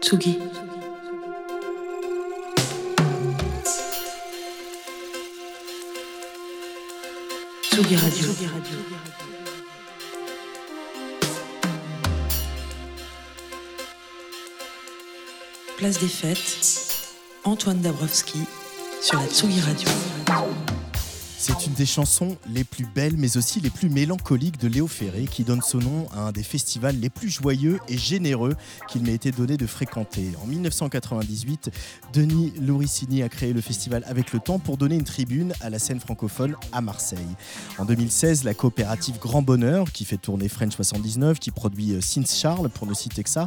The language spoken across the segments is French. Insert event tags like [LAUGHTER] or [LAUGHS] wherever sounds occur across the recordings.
Tsugi. Tsugi Radio. Place des Fêtes, Antoine Dabrowski sur la Tsugi Radio. C'est une des chansons les plus belles mais aussi les plus mélancoliques de Léo Ferré qui donne son nom à un des festivals les plus joyeux et généreux qu'il m'ait été donné de fréquenter. En 1998, Denis Lauricini a créé le festival Avec le Temps pour donner une tribune à la scène francophone à Marseille. En 2016, la coopérative Grand Bonheur, qui fait tourner French 79, qui produit euh, Sins Charles pour ne citer que ça,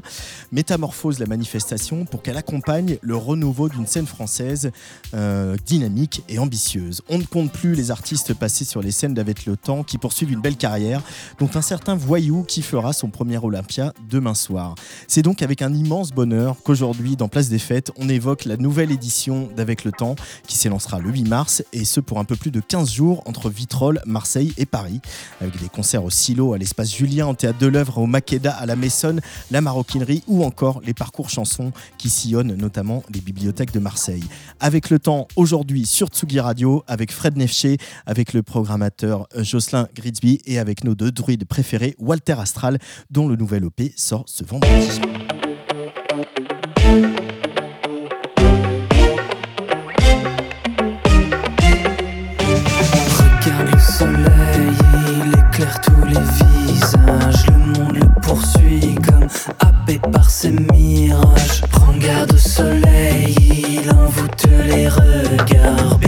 métamorphose la manifestation pour qu'elle accompagne le renouveau d'une scène française euh, dynamique et ambitieuse. On ne compte plus les artistes passés sur les scènes d'Avec le temps qui poursuivent une belle carrière, dont un certain Voyou qui fera son premier Olympia demain soir. C'est donc avec un immense bonheur qu'aujourd'hui, dans Place des Fêtes, on évoque la nouvelle édition d'Avec le temps qui s'élancera le 8 mars et ce pour un peu plus de 15 jours entre Vitrolles, Marseille et Paris, avec des concerts au Silo, à l'espace Julien, au théâtre de l'œuvre, au Makeda, à la Maissonne, la maroquinerie ou encore les parcours chansons qui sillonnent notamment les bibliothèques de Marseille. Avec le temps, aujourd'hui sur Tsugi Radio, avec Fred Nefché, avec le programmateur Jocelyn Gridsby et avec nos deux druides préférés, Walter Astral, dont le nouvel OP sort ce vendredi. Regarde le soleil, il éclaire tous les visages. Le monde le poursuit comme happé par ses mirages. Prends garde au soleil, il envoûte les regards.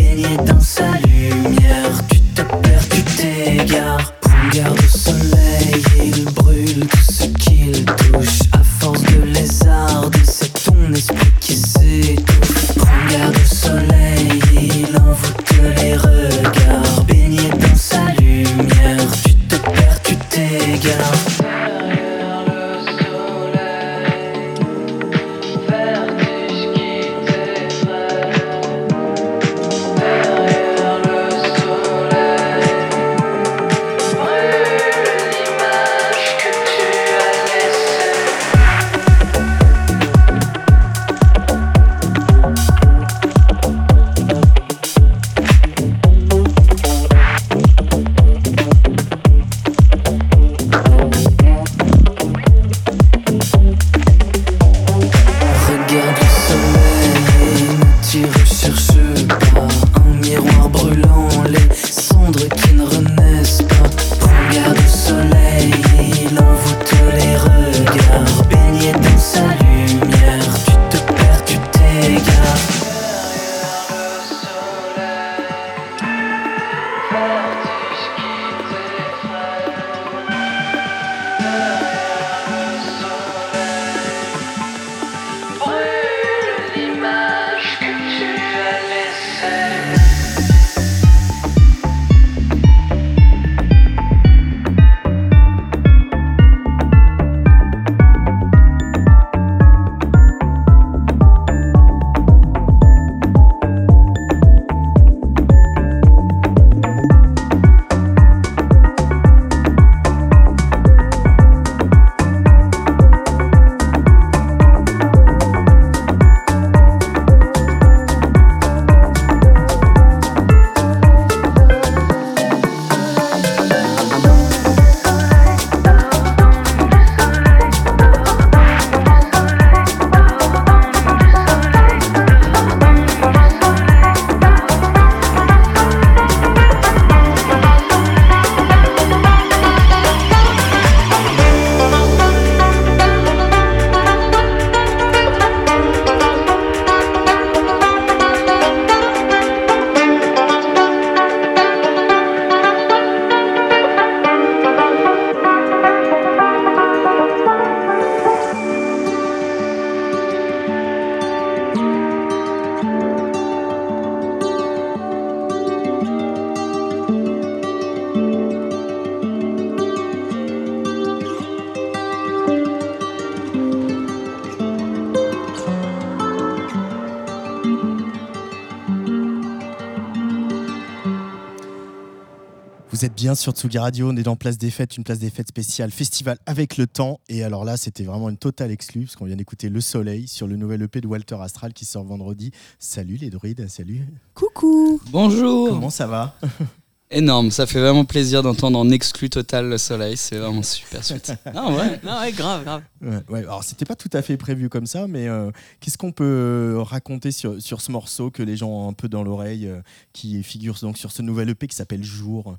Bien sur Tsugi Radio, on est dans Place des Fêtes, une place des Fêtes spéciale festival avec le temps. Et alors là, c'était vraiment une totale exclue, parce qu'on vient d'écouter Le Soleil sur le nouvel EP de Walter Astral qui sort vendredi. Salut les druides, salut. Coucou Bonjour Comment ça va [LAUGHS] Énorme, ça fait vraiment plaisir d'entendre en exclu total le soleil, c'est vraiment super suite. [LAUGHS] non, ouais, non, ouais, grave, grave. Ouais, alors c'était pas tout à fait prévu comme ça, mais euh, qu'est-ce qu'on peut raconter sur, sur ce morceau que les gens ont un peu dans l'oreille, euh, qui figure donc sur ce nouvel EP qui s'appelle Jour?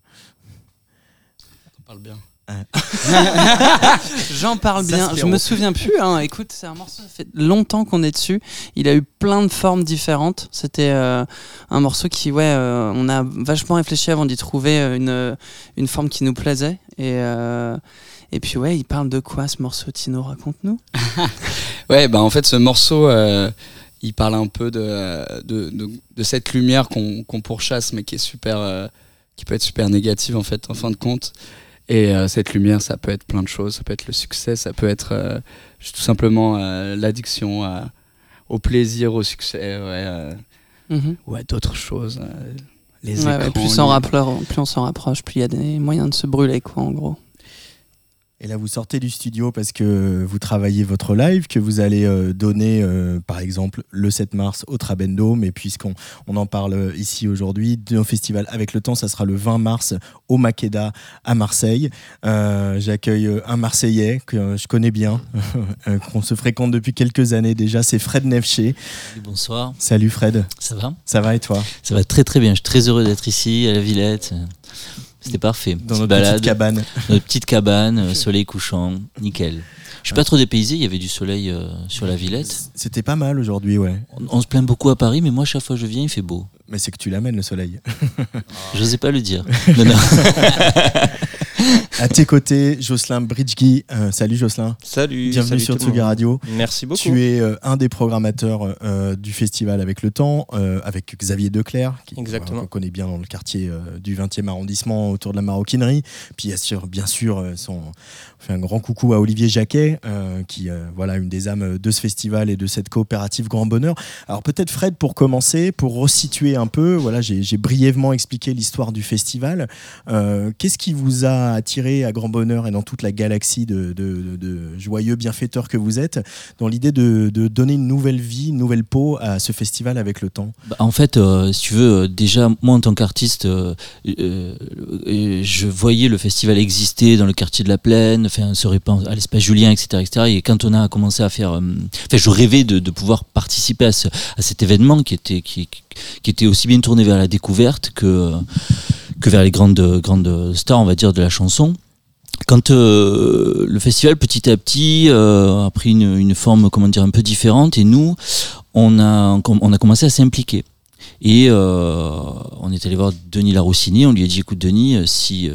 Parle bien. [LAUGHS] J'en parle bien. Je me souviens plus. Hein. Écoute, c'est un morceau. Ça fait longtemps qu'on est dessus. Il a eu plein de formes différentes. C'était euh, un morceau qui, ouais, euh, on a vachement réfléchi avant d'y trouver euh, une, une forme qui nous plaisait. Et, et puis, ouais, il parle de quoi ce morceau, Tino? Raconte-nous. [LAUGHS] ouais, bah en fait, ce morceau, il parle un peu de, de, de, cette lumière qu'on pourchasse, mais qui est super, qui peut être super négative en fait, en fin de compte. Et euh, cette lumière, ça peut être plein de choses. Ça peut être le succès, ça peut être euh, tout simplement euh, l'addiction au plaisir, au succès, ouais, mhm. ou à d'autres choses. les plus, on plus on s'en rapproche, plus il y a des moyens de se brûler, quoi, en gros. Et là, vous sortez du studio parce que vous travaillez votre live, que vous allez euh, donner, euh, par exemple, le 7 mars au Trabendo. Mais puisqu'on on en parle euh, ici aujourd'hui, nos festival avec le temps, ça sera le 20 mars au Makeda à Marseille. J'accueille un Marseillais que je connais bien, [LAUGHS] qu'on se fréquente depuis quelques années déjà. C'est Fred Nefché. Bonsoir. Salut Fred. Ça va? Ça va et toi? Ça va très très bien. Je suis très heureux d'être ici à la Villette. C'était parfait. Dans notre petite cabane. Notre petite cabane, soleil couchant, nickel. Je suis pas trop dépaysé, il y avait du soleil euh, sur la Villette. C'était pas mal aujourd'hui, ouais. On, se plaint beaucoup à Paris, mais moi, chaque fois que je viens, il fait beau. Mais c'est que tu l'amènes le soleil. [LAUGHS] J'osais pas le dire. [LAUGHS] [LAUGHS] à tes côtés, Jocelyn Bridgegi. Euh, salut Jocelyn. Salut. Bienvenue sur Tsugi Radio. Merci beaucoup. Tu es euh, un des programmateurs euh, du festival Avec le Temps, avec Xavier Declerc, qui qu'on connaît bien dans le quartier du 20e arrondissement autour de la maroquinerie. Puis bien sûr, bien sûr son, on fait un grand coucou à Olivier Jacquet, qui voilà une des âmes de ce festival et de cette coopérative Grand Bonheur. Alors peut-être Fred, pour commencer, pour resituer un peu, voilà, j'ai brièvement expliqué l'histoire du festival. Qu'est-ce qui vous a attiré à grand bonheur et dans toute la galaxie de, joyeux bienfaiteurs que vous êtes, dans l'idée de, donner une nouvelle vie, une nouvelle peau à ce festival avec le temps bah, En fait, euh, si tu veux, euh, déjà, moi en tant qu'artiste, euh, je voyais le festival exister dans le quartier de la Plaine, se répand à l'espace Julien, etc., etc. Et quand on a commencé à faire. Enfin, je rêvais de, pouvoir participer à, cet événement qui était aussi bien tourné vers la découverte que que vers les grandes, grandes stars, on va dire, de la chanson. Quand euh, le festival petit à petit euh, a pris une, forme comment dire un peu différente et nous on a on a commencé à s'impliquer et euh, on est allé voir Denis Laroussini on lui a dit écoute Denis si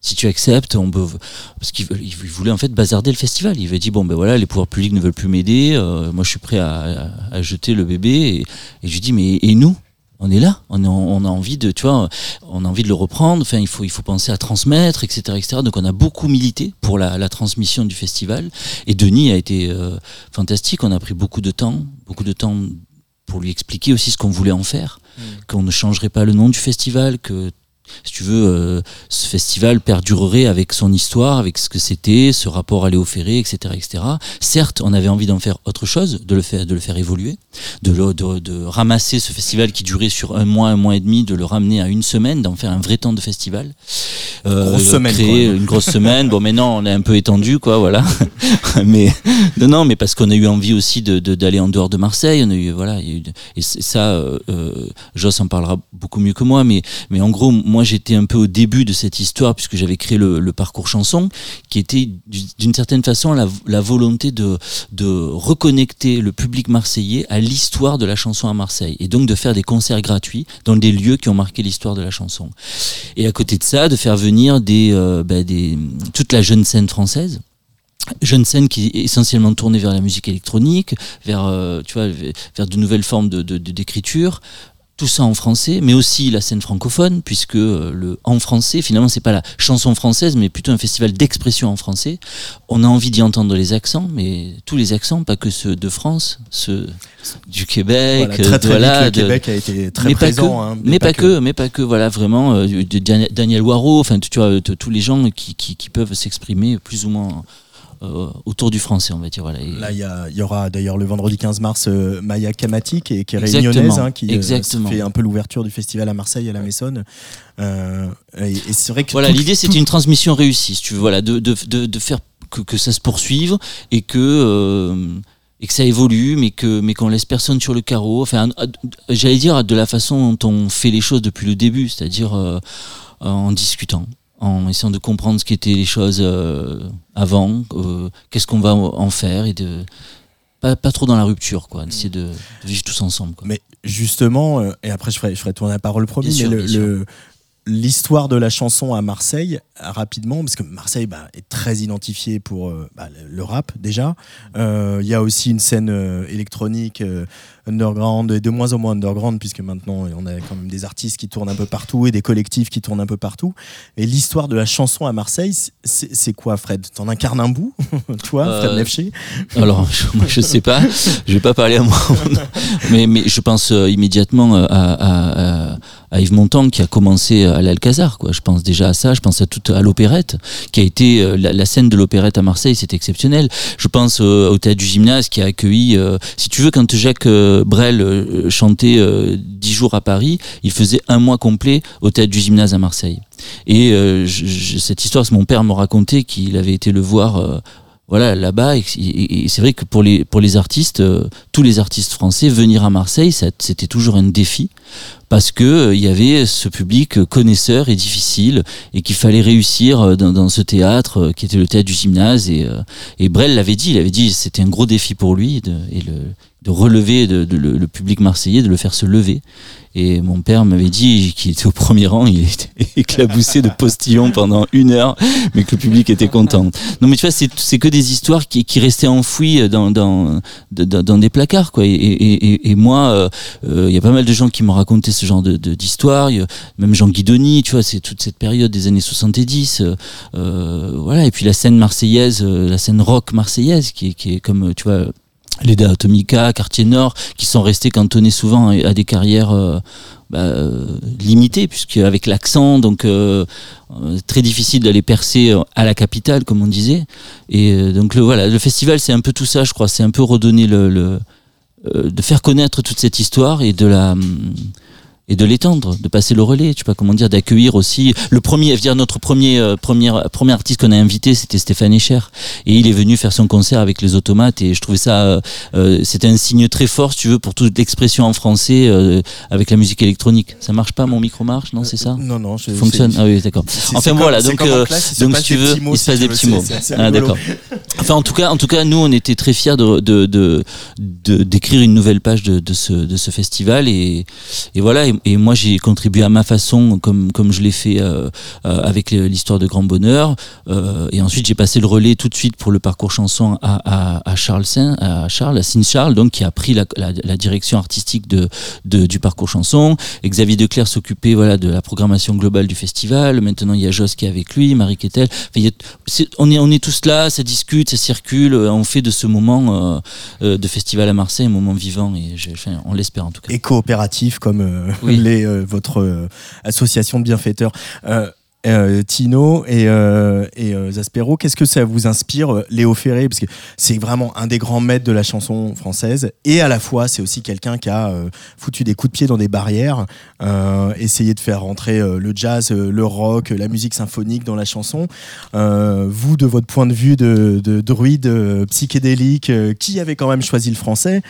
si tu acceptes, on parce qu'il voulait en fait bazarder le festival. Il avait dit bon ben voilà, les pouvoirs publics ne veulent plus m'aider, moi je suis prêt à, à, jeter le bébé. Et, et je lui dis mais et nous? On est là, on a, on a, envie de, tu vois, on a envie de le reprendre. Enfin, il faut, il faut penser à transmettre, etc., etc. Donc, on a beaucoup milité pour la, la transmission du festival. Et Denis a été euh, fantastique. On a pris beaucoup de temps, beaucoup de temps pour lui expliquer aussi ce qu'on voulait en faire, mmh. qu'on ne changerait pas le nom du festival, que si tu veux, euh, ce festival perdurerait avec son histoire, avec ce que c'était, ce rapport à Léo Ferré, etc., etc. Certes, on avait envie d'en faire autre chose, de le faire, de le faire évoluer, de, de, de, ramasser ce festival qui durait sur un mois, un mois et demi, de le ramener à une semaine, d'en faire un vrai temps de festival. Euh, grosse semaine, créer une grosse semaine. Bon, mais non, on est un peu étendu, quoi, voilà. [LAUGHS] mais non, non, mais parce qu'on a eu envie aussi de d'aller en dehors de Marseille. On a eu, voilà, et ça, euh, euh, Joss en parlera beaucoup mieux que moi, mais mais en gros, moi moi j'étais un peu au début de cette histoire puisque j'avais créé le, parcours chanson qui était d'une certaine façon la, volonté de, reconnecter le public marseillais à l'histoire de la chanson à Marseille et donc de faire des concerts gratuits dans des lieux qui ont marqué l'histoire de la chanson. Et à côté de ça, de faire venir euh, bah, toute la jeune scène française jeune scène qui est essentiellement tournée vers la musique électronique, vers, euh, tu vois, vers de nouvelles formes d'écriture, tout ça en français, mais aussi la scène francophone, puisque euh, le en français, finalement, c'est pas la chanson française, mais plutôt un festival d'expression en français. On a envie d'y entendre les accents, mais tous les accents, pas que ceux de France, ceux du Québec, Voilà, très, très voilà, vite, le Québec a été très mais pas présent. que, hein, mais pas que, mais pas que, voilà, vraiment, euh, de Daniel Waro, enfin, tu vois, tous les gens qui, qui, qui peuvent s'exprimer plus ou moins euh, autour du français, on va dire, voilà. Et- Là, il y, aura d'ailleurs le vendredi 15 mars euh, Maya Kamati, qui est, qui est réunionnaise, hein, qui euh, fait un peu l'ouverture du festival à Marseille, à la Maissonne. Euh, et et c'est vrai que. Voilà, l'idée tout- c'était une transmission réussie, si tu veux, voilà, de, de, de, de faire que, que ça se poursuive et que, et que ça évolue, mais que mais qu'on laisse personne sur le carreau. Enfin, j'allais dire de la façon dont on fait les choses depuis le début, c'est-à-dire euh, en discutant, en essayant de comprendre ce qu'étaient les choses euh, avant, euh, qu'est-ce qu'on va en faire et de pas, pas trop dans la rupture, quoi, d'essayer de, de vivre tous ensemble. Quoi. Mais justement, euh, et après je ferai, je ferai tourner la parole premier, sûr, le- l'histoire de la chanson à Marseille, rapidement, parce que Marseille bah, est très identifié pour euh, bah, le- rap déjà. Euh, Il y a aussi une scène euh, électronique underground, et de moins en moins underground, puisque maintenant on a quand même des artistes qui tournent un peu partout et des collectifs qui tournent un peu partout. Et l'histoire de la chanson à Marseille, c'est quoi Fred? T'en incarnes un bout [LAUGHS] Toi, Fred Nefché? Alors, je, moi, je sais pas, je vais pas parler à moi, [LAUGHS] mais, mais je pense immédiatement à, à, à, à Yves Montand qui a commencé à l'Alcazar, quoi. Je pense déjà à ça, je pense à toute à l'opérette, qui a été euh, la, la scène de l'opérette à Marseille, c'est exceptionnel. Je pense euh, au théâtre du gymnase qui a accueilli, euh, si tu veux, quand Jacques euh, Brel euh, chantait dix jours à Paris, il faisait un mois complet au théâtre du gymnase à Marseille. Et je- je- cette histoire, c'est mon père me racontait qu'il avait été le voir. voilà là-bas et, c'est vrai que pour les pour les artistes euh, tous les artistes français venir à Marseille c'était toujours un défi parce que euh, il y avait ce public euh, connaisseur et difficile et qu'il fallait réussir euh, dans, dans ce théâtre euh, qui était le théâtre du gymnase. Et euh, et Brel l'avait dit il avait dit c'était un gros défi pour lui de, et le de relever de, de le, public marseillais de le faire se lever. Et mon père m'avait dit qu'il était au premier rang il était [LAUGHS] éclaboussé de postillons pendant une heure mais que le public était content. Non mais tu vois c'est c'est que des histoires qui, qui restaient enfouies dans dans, dans, dans des placards quoi. Et, et, et, et moi euh, euh, il y a pas mal de gens qui m'ont raconté ce genre de a même Jean Guidoni tu vois c'est toute cette période des années 70 euh, euh, voilà et puis la scène marseillaise euh, la scène rock marseillaise qui est, qui est comme tu vois Leda Atomica, Quartier Nord, qui sont restés cantonnés souvent à des carrières bah, limitées, puisque avec l'accent, donc très difficile d'aller percer à la capitale, comme on disait. Et donc le voilà, le festival, c'est un peu tout ça, je crois. C'est un peu redonner le, le de faire connaître toute cette histoire et de la hum, et de l'étendre, de passer le relais, tu sais pas comment dire, d'accueillir aussi le premier, je veux dire notre premier euh, premier premier artiste qu'on a invité, c'était Stéphane Echer et il est venu faire son concert avec les automates et je trouvais ça euh, euh, c'était un signe très fort, si tu veux, pour toute l'expression en français euh, avec la musique électronique. Ça marche pas, mon micro marche, non, c'est ça Non, non, je, Fonctionne. Ah oui, d'accord. Enfin comme- voilà, donc en euh, classe, se donc si tu veux, mots, il se si passe des petits mots. Ah d'accord. Enfin en tout cas, en tout cas, nous on était très fiers de de de de- d'écrire une nouvelle page de, de ce de ce festival et et voilà et, et moi j'ai contribué à ma façon comme comme je l'ai fait euh, euh, avec l'histoire de Grand Bonheur. Euh, et ensuite j'ai passé le relais tout de suite pour le parcours chanson à à, à Charles Saint à Charles à Cine Charles donc qui a pris la, la, la direction artistique de, de du parcours chanson. Et Xavier Declerc s'occupait voilà de la programmation globale du festival. Maintenant il y a Jos qui est avec lui Marie Quetel Enfin, on est on est tous là ça discute ça circule. On fait de ce moment euh, de festival à Marseille un moment vivant et je, enfin, on l'espère en tout cas. Et coopératif comme euh, Euh, votre euh, association de bienfaiteurs. Euh, Tino et, euh, Zaspero, qu'est-ce que ça vous inspire, Léo Ferré? Parce que c'est vraiment un des grands maîtres de la chanson française, et à la fois, c'est aussi quelqu'un qui a foutu des coups de pied dans des barrières, essayé de faire rentrer le jazz, le rock, la musique symphonique dans la chanson. Vous, de votre point de vue de, de druide psychédélique, qui avait quand même choisi le français,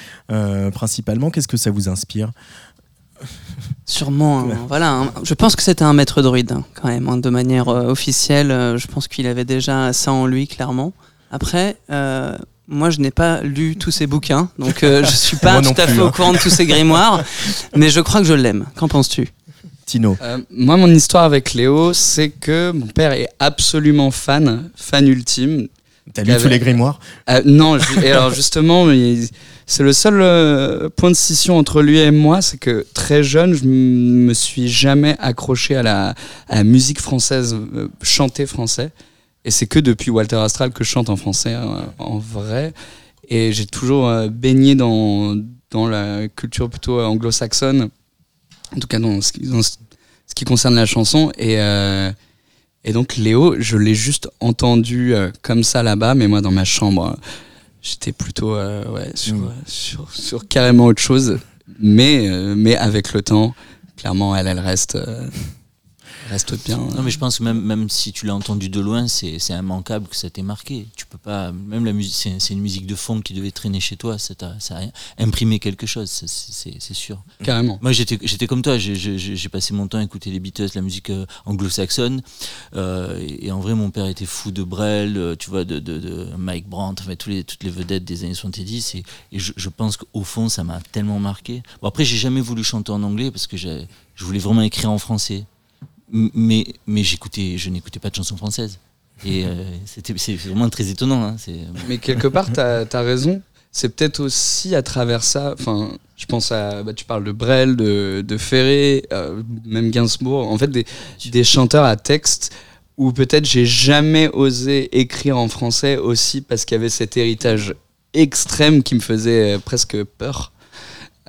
principalement, qu'est-ce que ça vous inspire? Sûrement, un- voilà. un- je pense que c'était un maître druide, hein, quand même, hein, de manière euh, officielle. euh, je pense qu'il avait déjà ça en lui, clairement. Après, euh, moi, je n'ai pas lu tous ses bouquins, donc euh, je suis [LAUGHS] pas tout à plus, fait hein. au courant de tous ses grimoires, mais je crois que je l'aime. Qu'en penses-tu? Tino Euh, moi, mon histoire avec Léo, c'est que mon père est absolument fan, fan ultime. T'as lu avait- tous les grimoires? Euh, non, et alors justement, il- c'est le seul euh, point de scission entre lui et moi, c'est que très jeune, je me suis jamais accroché à la, musique française, euh, chanter français. Et c'est que depuis Walter Astral que je chante en français, euh, en vrai. Et j'ai toujours baigné dans, dans la culture plutôt anglo-saxonne, en tout cas dans ce, qui, concerne la chanson. Et, et donc Léo, je l'ai juste entendu comme ça là-bas, mais moi dans ma chambre, j'étais plutôt euh, ouais, sur, Mm. euh, sur, sur carrément autre chose. Mais, euh, mais avec le temps, clairement, elle, elle reste, reste bien. Non, mais je pense que même, même si tu l'as entendu de loin, c'est immanquable que ça t'ait marqué. Tu peux pas, même la musique, c'est une musique de fond qui devait traîner chez toi, ça a imprimé quelque chose, c'est- sûr. carrément. Moi, j'étais comme toi, j'ai- passé mon temps à écouter les Beatles, la musique euh, anglo-saxonne. euh, et, en vrai, mon père était fou de Brel, euh, tu vois, de, de, de Mike Brandt, enfin, tous les, toutes les vedettes des années 70. Et, et je, je pense qu'au fond, ça m'a tellement marqué. Bon, après, j'ai jamais voulu chanter en anglais parce que je voulais vraiment écrire en français. Mais, mais j'écoutais, je n'écoutais pas de chansons françaises. Et euh, [LAUGHS] c'était c'est vraiment très étonnant. hein, c'est- Mais quelque part, tu as, raison. C'est peut-être aussi à travers ça. Enfin, je pense à. Bah, tu parles de Brel, de, Ferré, euh, même Gainsbourg. En fait, des, des chanteurs à texte où peut-être j'ai jamais osé écrire en français aussi parce qu'il y avait cet héritage extrême qui me faisait euh, presque peur.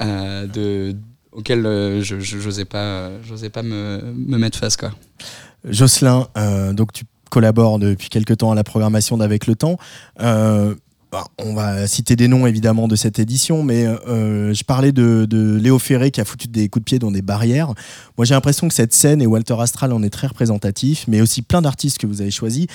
euh, de, auquel euh, je j'osais pas, pas me, me mettre face. Quoi. Jocelyn, euh, donc tu collabores depuis quelque temps à la programmation d'Avec le Temps. Euh, bah, on va citer des noms évidemment de cette édition, mais je parlais de, de Léo Ferré qui a foutu des coups de pied dans des barrières. Moi j'ai l'impression que cette scène, et Walter Astral en est très représentatif, mais aussi plein d'artistes que vous avez choisis,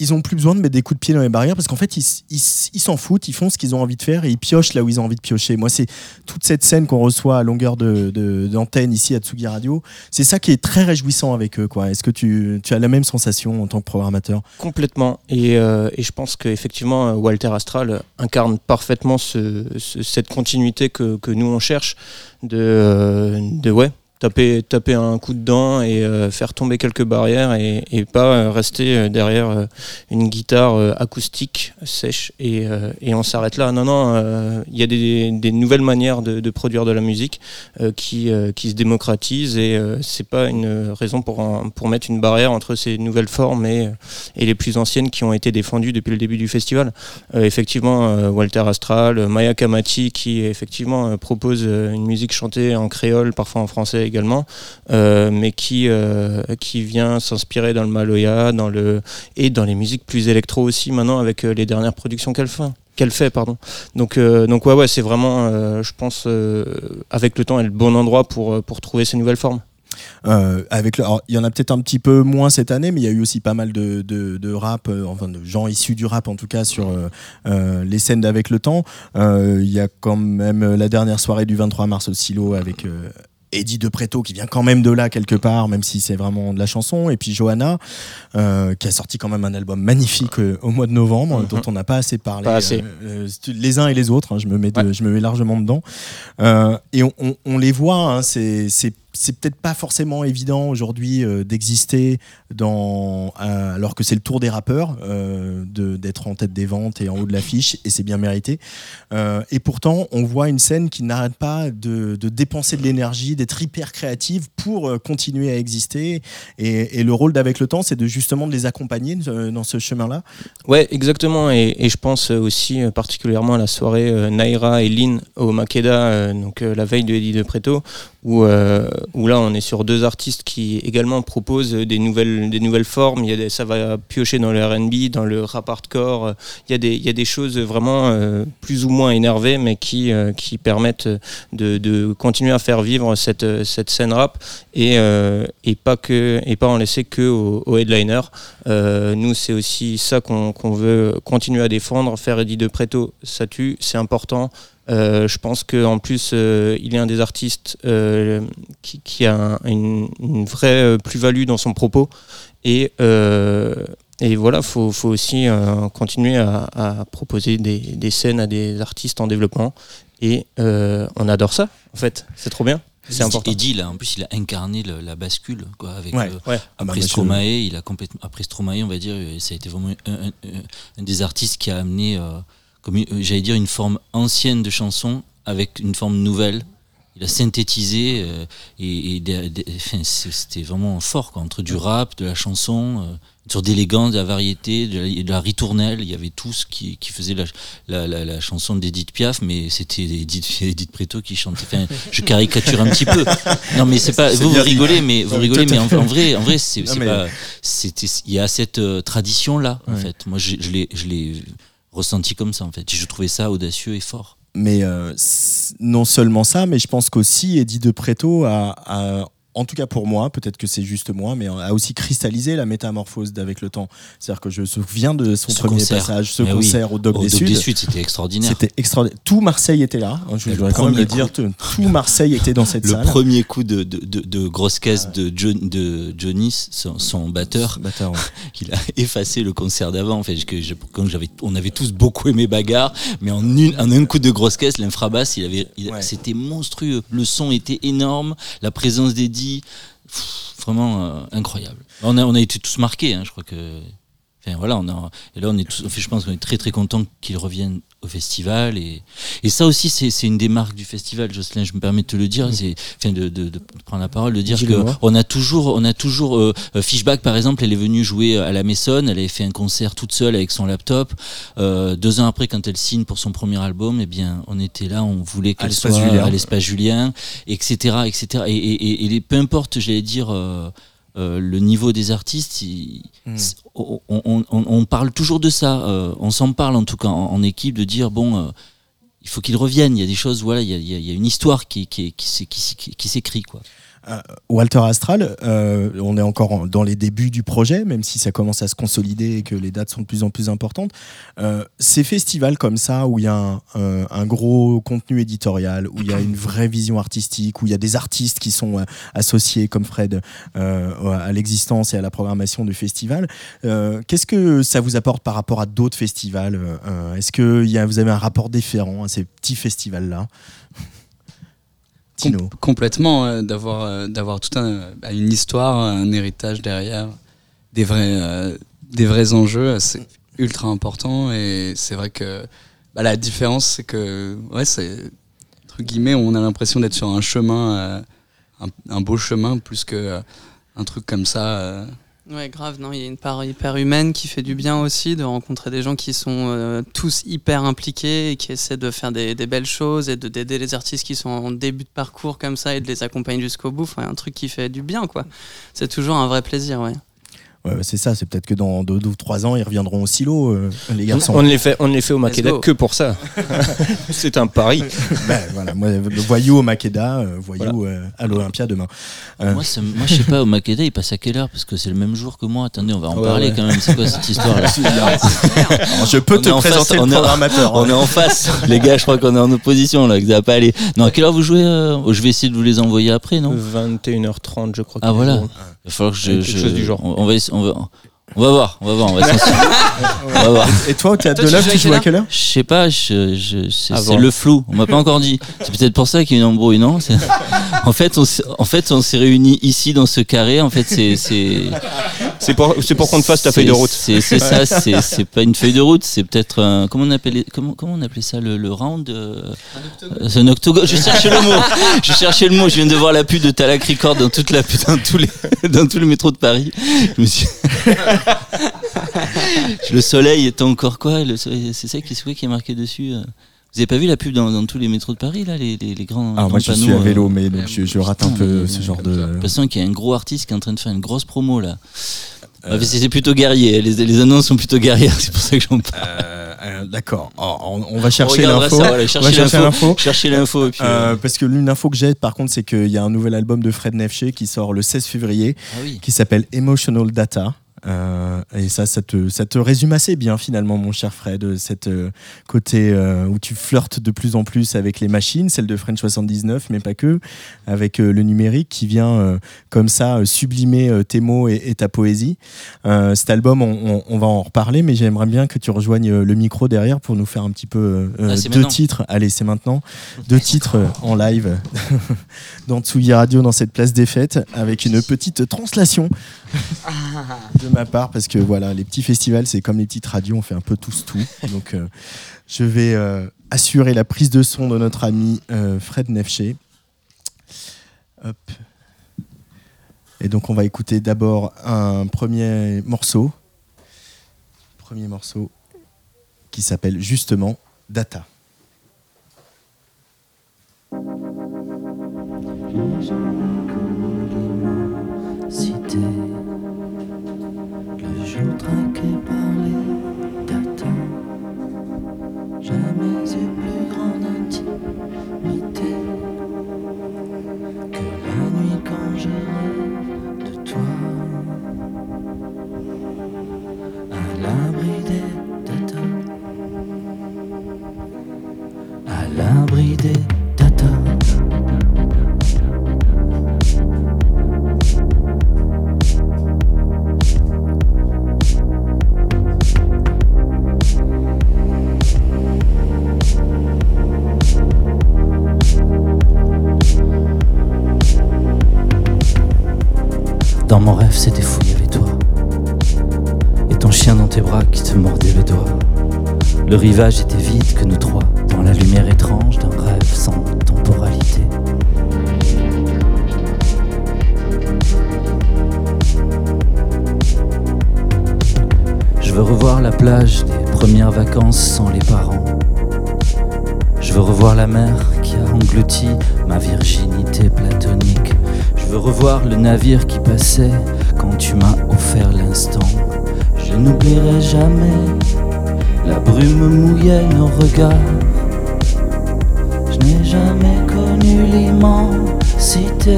ils ont plus besoin de mettre des coups de pied dans les barrières parce qu'en fait ils s'en foutent, ils font ce qu'ils ont envie de faire et ils piochent là où ils ont envie de piocher. Moi c'est toute cette scène qu'on reçoit à longueur de- de- d'antenne ici à Tsugi Radio, c'est ça qui est très réjouissant avec eux. Est-ce que tu, tu as la même sensation en tant que programmateur? Complètement. Et, euh, et je pense qu'effectivement, euh, Walter Astral incarne parfaitement ce- cette continuité que, que nous on cherche de, euh, de ouais, taper, taper un coup dedans et euh, faire tomber quelques barrières et, pas euh, rester euh, derrière une guitare acoustique sèche et, et on s'arrête là. Non, non, il y a des, nouvelles manières de, produire de la musique qui, qui se démocratisent et c'est pas une raison pour, pour mettre une barrière entre ces nouvelles formes et, et les plus anciennes qui ont été défendues depuis le début du festival. Effectivement, Walter Astral, Maya Kamati qui effectivement propose une musique chantée en créole, parfois en français euh, mais qui, euh, qui vient s'inspirer dans le Maloya dans le, et dans les musiques plus électro aussi maintenant avec euh, les dernières productions qu'elle fait. Qu'elle fait, pardon. Donc, donc ouais, ouais, c'est vraiment, je pense, avec le temps, est le bon endroit pour, pour trouver ces nouvelles formes. Avec le, alors, il y en a peut-être un petit peu moins cette année, mais il y a eu aussi pas mal de, de, de rap, enfin de gens issus du rap en tout cas sur les scènes d'avec le temps. Il y a quand même la dernière soirée du 23 mars au Silo avec Eddie De Preto qui vient quand même de là quelque part, même si c'est vraiment de la chanson. Et puis Johanna euh, qui a sorti quand même un album magnifique euh, au mois de novembre, Mhm. dont on n'a pas assez parlé. Pas assez. euh, les uns et les autres, hein, je, me mets de- Ouais. je me mets largement dedans. Et on, on- on les voit, hein, c'est peut-être pas forcément évident aujourd'hui euh, d'exister dans alors que c'est le tour des rappeurs euh, d'être en tête des ventes et en haut de l'affiche et c'est bien mérité. Euh, et pourtant, on voit une scène qui n'arrête pas de, de dépenser de l'énergie, d'être hyper créative pour euh, continuer à exister. Et, le rôle d'avec le temps, c'est de justement de les accompagner dans ce chemin-là. Ouais, exactement. Et, je pense aussi particulièrement à la soirée Naira et Lynn au Makeda, donc la veille de Eddie de Preto, où, euh, où là on est sur deux artistes qui également proposent des nouvelles, des nouvelles formes. Il y a des, ça va piocher dans le RB, dans le rap hardcore. Il y a des, il y a des choses vraiment euh, plus ou moins énervées, mais qui, euh, qui permettent de, de continuer à faire vivre cette, cette scène rap et, et, pas, que, et pas en laisser que aux, headliners. Nous, c'est aussi ça qu'on qu'on veut continuer à défendre. Faire Eddie de Preto, ça tue, c'est important. Euh, je pense qu'en plus, euh, il est un des artistes euh, qui, qui a un- une, une vraie euh, plus-value dans son propos. Et, euh, et voilà, il faut, faut aussi euh, continuer à, à proposer des, des scènes à des artistes en développement. Et euh, on adore ça, en fait. C'est trop bien. C'est important. Eddie, là, en plus, il a incarné le- la bascule, quoi, avec Ouais. euh, Ouais. Ah bah, après il a complètement après Stromae, on va dire, ça a été vraiment un, un- un- un des artistes qui a amené euh, comme euh, j'allais dire une forme ancienne de chanson avec une forme nouvelle. Il a synthétisé euh, et, et [LAUGHS] c'était vraiment fort quoi, entre du rap, de la chanson, euh, sur d'élégance, de la variété, de la, de la ritournelle. Il y avait tout ce qui, qui faisait la, la, la, la chanson d'Edith Piaf, mais c'était Edith, [LAUGHS] Edith Preto qui chantait. Enfin, je caricature un petit peu. Non, mais c'est pas. Vous, vous rigolez, mais vous rigolez, mais en, vrai, en vrai, c'est pas. Il y a cette tradition là, en Ouais. fait. Moi, je, je l'ai, je l'ai ressenti comme ça, en fait. Je trouvais ça audacieux et fort. Mais euh, non seulement ça, mais je pense qu'aussi Eddie de Preto a- en tout cas pour moi, peut-être que c'est juste moi, mais a aussi cristallisé la métamorphose d'avec le temps. C'est-à-dire que je me souviens de son Ce premier concert. passage, ce Mais oui. concert au Dog Au des Sud. des Sud, c'était extraordinaire. C'était extraordinaire. Tout Marseille était là. Je Le voudrais quand même le dire. Tout tout Marseille était dans cette Le salle. premier coup de, de, de- de grosse caisse de, John, de Johnny, son, son batteur, Batteur, ouais. [LAUGHS] qu'il a effacé le concert d'avant. En fait, que je- quand j'avais, on avait tous beaucoup aimé Bagarre, mais en, une, en un coup de grosse caisse, l'infrabasse, il avait, Ouais. c'était monstrueux. Le son était énorme, la présence vraiment euh, incroyable. On a, on a été tous marqués, hein, je crois que. Enfin, voilà, on a, et là, on est tous, enfin, je pense qu'on est très très content qu'il revienne au festival. Et, et ça aussi, c'est une des marques du festival, Jocelyn, je me permets de te le dire, c'est, enfin, de, de, de prendre la parole, de dire qu'on a toujours, on a toujours euh, euh, Fishback, par exemple, elle est venue jouer à la Maison, elle avait fait un concert toute seule avec son laptop. Euh, deux ans après, quand elle signe pour son premier album, eh bien, on était là, on voulait qu'elle soit Julien. à l'espace Julien, etc., etc. Et, et, et- et peu importe, j'allais dire. euh, euh, le niveau des artistes, il- Mm. c'est- on, on- parle toujours de ça. euh, on s'en parle en tout cas en, en équipe de dire bon, euh, il faut qu'ils reviennent. Il y a des choses, voilà, il y a, il y une histoire qui, qui, qui, qui s'écrit quoi. Walter Astral, euh, on est encore en- dans les débuts du projet, même si ça commence à se consolider et que les dates sont de plus en plus importantes. Euh, ces festivals comme ça, où il y a un, gros contenu éditorial, où il y a une vraie vision artistique, où il y a des artistes qui sont euh, associés, comme Fred, euh, à l'existence et à la programmation du festival, euh, qu'est-ce que ça vous apporte par rapport à d'autres festivals euh, Est-ce que vous avez un rapport différent à ces petits festivals-là? Com- complètement, euh, d'avoir euh, d'avoir tout un, bah, une histoire, un héritage derrière, des vrais, euh, des vrais enjeux, c'est ultra important et c'est vrai que bah, la différence c'est que ouais c'est entre guillemets on a l'impression d'être sur un chemin, un, un beau chemin plus que un truc comme ça. Ouais, grave, non, il y a une part hyper humaine qui fait du bien aussi de rencontrer des gens qui sont euh, tous hyper impliqués et qui essaient de faire des, des belles choses et de d'aider les artistes qui sont en début de parcours comme ça et de les accompagner jusqu'au bout. Enfin, un truc qui fait du bien, quoi. C'est toujours un vrai plaisir, ouais. Ouais, c'est ça, c'est peut-être que dans deux ou trois ans, ils reviendront au silo, euh, les garçons. On ne les fait, on ne les fait au Makeda que pour ça. [LAUGHS] c'est un pari. [LAUGHS] Ben, voilà, moi, le voyou au Makeda, euh, voyou euh, à l'Olympia demain. Euh, Moi, moi, je sais pas, au Makeda, il passe à quelle heure? Parce que c'est le même jour que moi. Attendez, on va en Ouais, parler ouais. quand même. C'est quoi cette histoire là [LAUGHS] alors, je peux On te présenter face, le on est en- programmateur. On hein. est en face, les gars. Je crois qu'on est en opposition là. Que ça va pas aller. Non, à quelle heure vous jouez euh? Je vais essayer de vous les envoyer après, non? 21h30, je crois. Ah, voilà. Il va falloir que je. Quelque je- chose du genre. On, on va, on va, on va voir, on va voir, on va [LAUGHS] s'en- on va voir. Et toi, au théâtre de tu l'œuvre, joues tu à joues à quelle heure Je sais pas, je, je, c'est c'est le flou. On m'a pas encore dit. C'est peut-être pour ça qu'il y a une embrouille, non? En fait, on s'est- en fait, on s'est réunis ici dans ce carré. En fait, c'est c'est pour, c'est pour qu'on te fasse ta feuille de route. C'est c'est ça. C'est c'est pas une feuille de route. C'est peut-être un- comment on appelait comment comment on appelait ça le, le round. euh, C'est un octogone. Je cherchais le mot. Je cherchais le mot. Je viens de voir la pub de Talac Record dans toute la dans tous les dans tous les métros de Paris. Je me suis [LAUGHS] le soleil est encore quoi? Le soleil- C'est ça qui, quoi qui est marqué dessus euh? Vous avez pas vu la pub dans, dans tous les métros de Paris là, les, les, les grands, Ah, grands moi, je suis à euh, vélo, mais donc, je, je rate un peu mais ce genre J'ai de. l'impression qu'il y a un gros artiste qui est en train de faire une grosse promo là. Mais c'est plutôt guerrier. Les, les annonces sont plutôt guerrières. [LAUGHS] C'est pour ça que j'en parle. Euh, euh, D'accord. Oh, on, on va chercher l'info. voilà, On va cherchez chercher l'info. euh, Euh, parce que l'une info que j'ai, par contre, c'est qu'il y a un nouvel album de Fred Nefché qui sort le 16 février, ah oui. qui s'appelle Emotional Data. Euh, et ça, ça te, ça te résume assez bien finalement, mon cher Fred, cette euh, côté euh, où tu flirtes de plus en plus avec les machines, celle de French 79, mais pas que, avec euh, le numérique qui vient euh, comme ça euh, sublimer euh, tes mots et, et ta poésie. Euh, cet album, on, on- on va en reparler, mais j'aimerais bien que tu rejoignes le micro derrière pour nous faire un petit peu euh, Ah, deux maintenant. titres. Allez, c'est maintenant. Deux titres en live [LAUGHS] dans Tsugi Radio, dans cette place des fêtes, avec une petite translation de ma part parce que voilà, les petits festivals, c'est comme les petites radios, on fait un peu tous tout. Donc, euh, je vais euh, assurer la prise de son de notre ami euh, Fred Nefché. Et donc, on va écouter d'abord un premier morceau. Premier morceau qui s'appelle justement Data. Chien dans tes bras qui te mordait le doigt. Le rivage était vide que nous trois, dans la lumière étrange d'un rêve sans temporalité. Je veux revoir la plage des premières vacances sans les parents. Je veux revoir la mer qui a englouti ma virginité platonique. Je veux revoir le navire qui passait quand tu m'as offert l'instant. Je n'oublierai jamais, la brume mouillait nos regards. Je n'ai jamais connu l'immensité.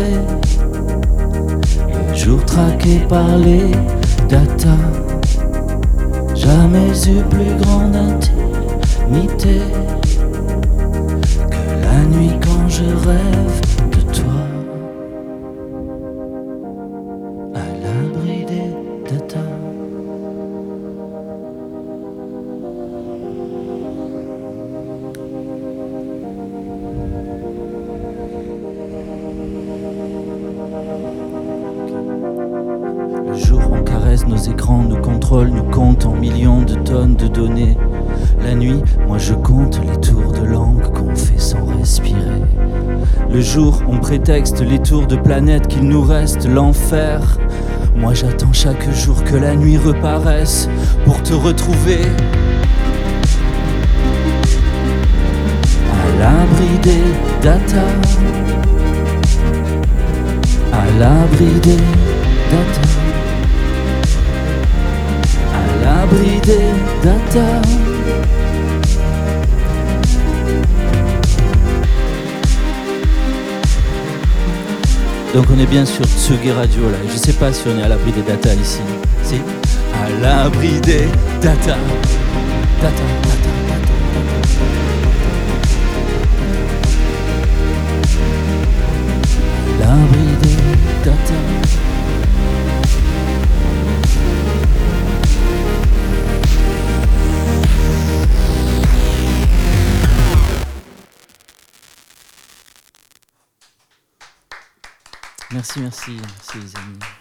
Le jour traqué par les datas. Jamais eu plus grande intimité que la nuit quand je rêve de planète qu'il nous reste l'enfer. Moi j'attends chaque jour que la nuit reparaisse pour te retrouver. À l'abri des datas. À l'abri des datas. À l'abri des datas. Donc on est bien sur Tsugi Radio là. Je sais pas si on est à l'abri des data ici. Si À l'abri des data. Data, data. Merci, merci, merci les amis.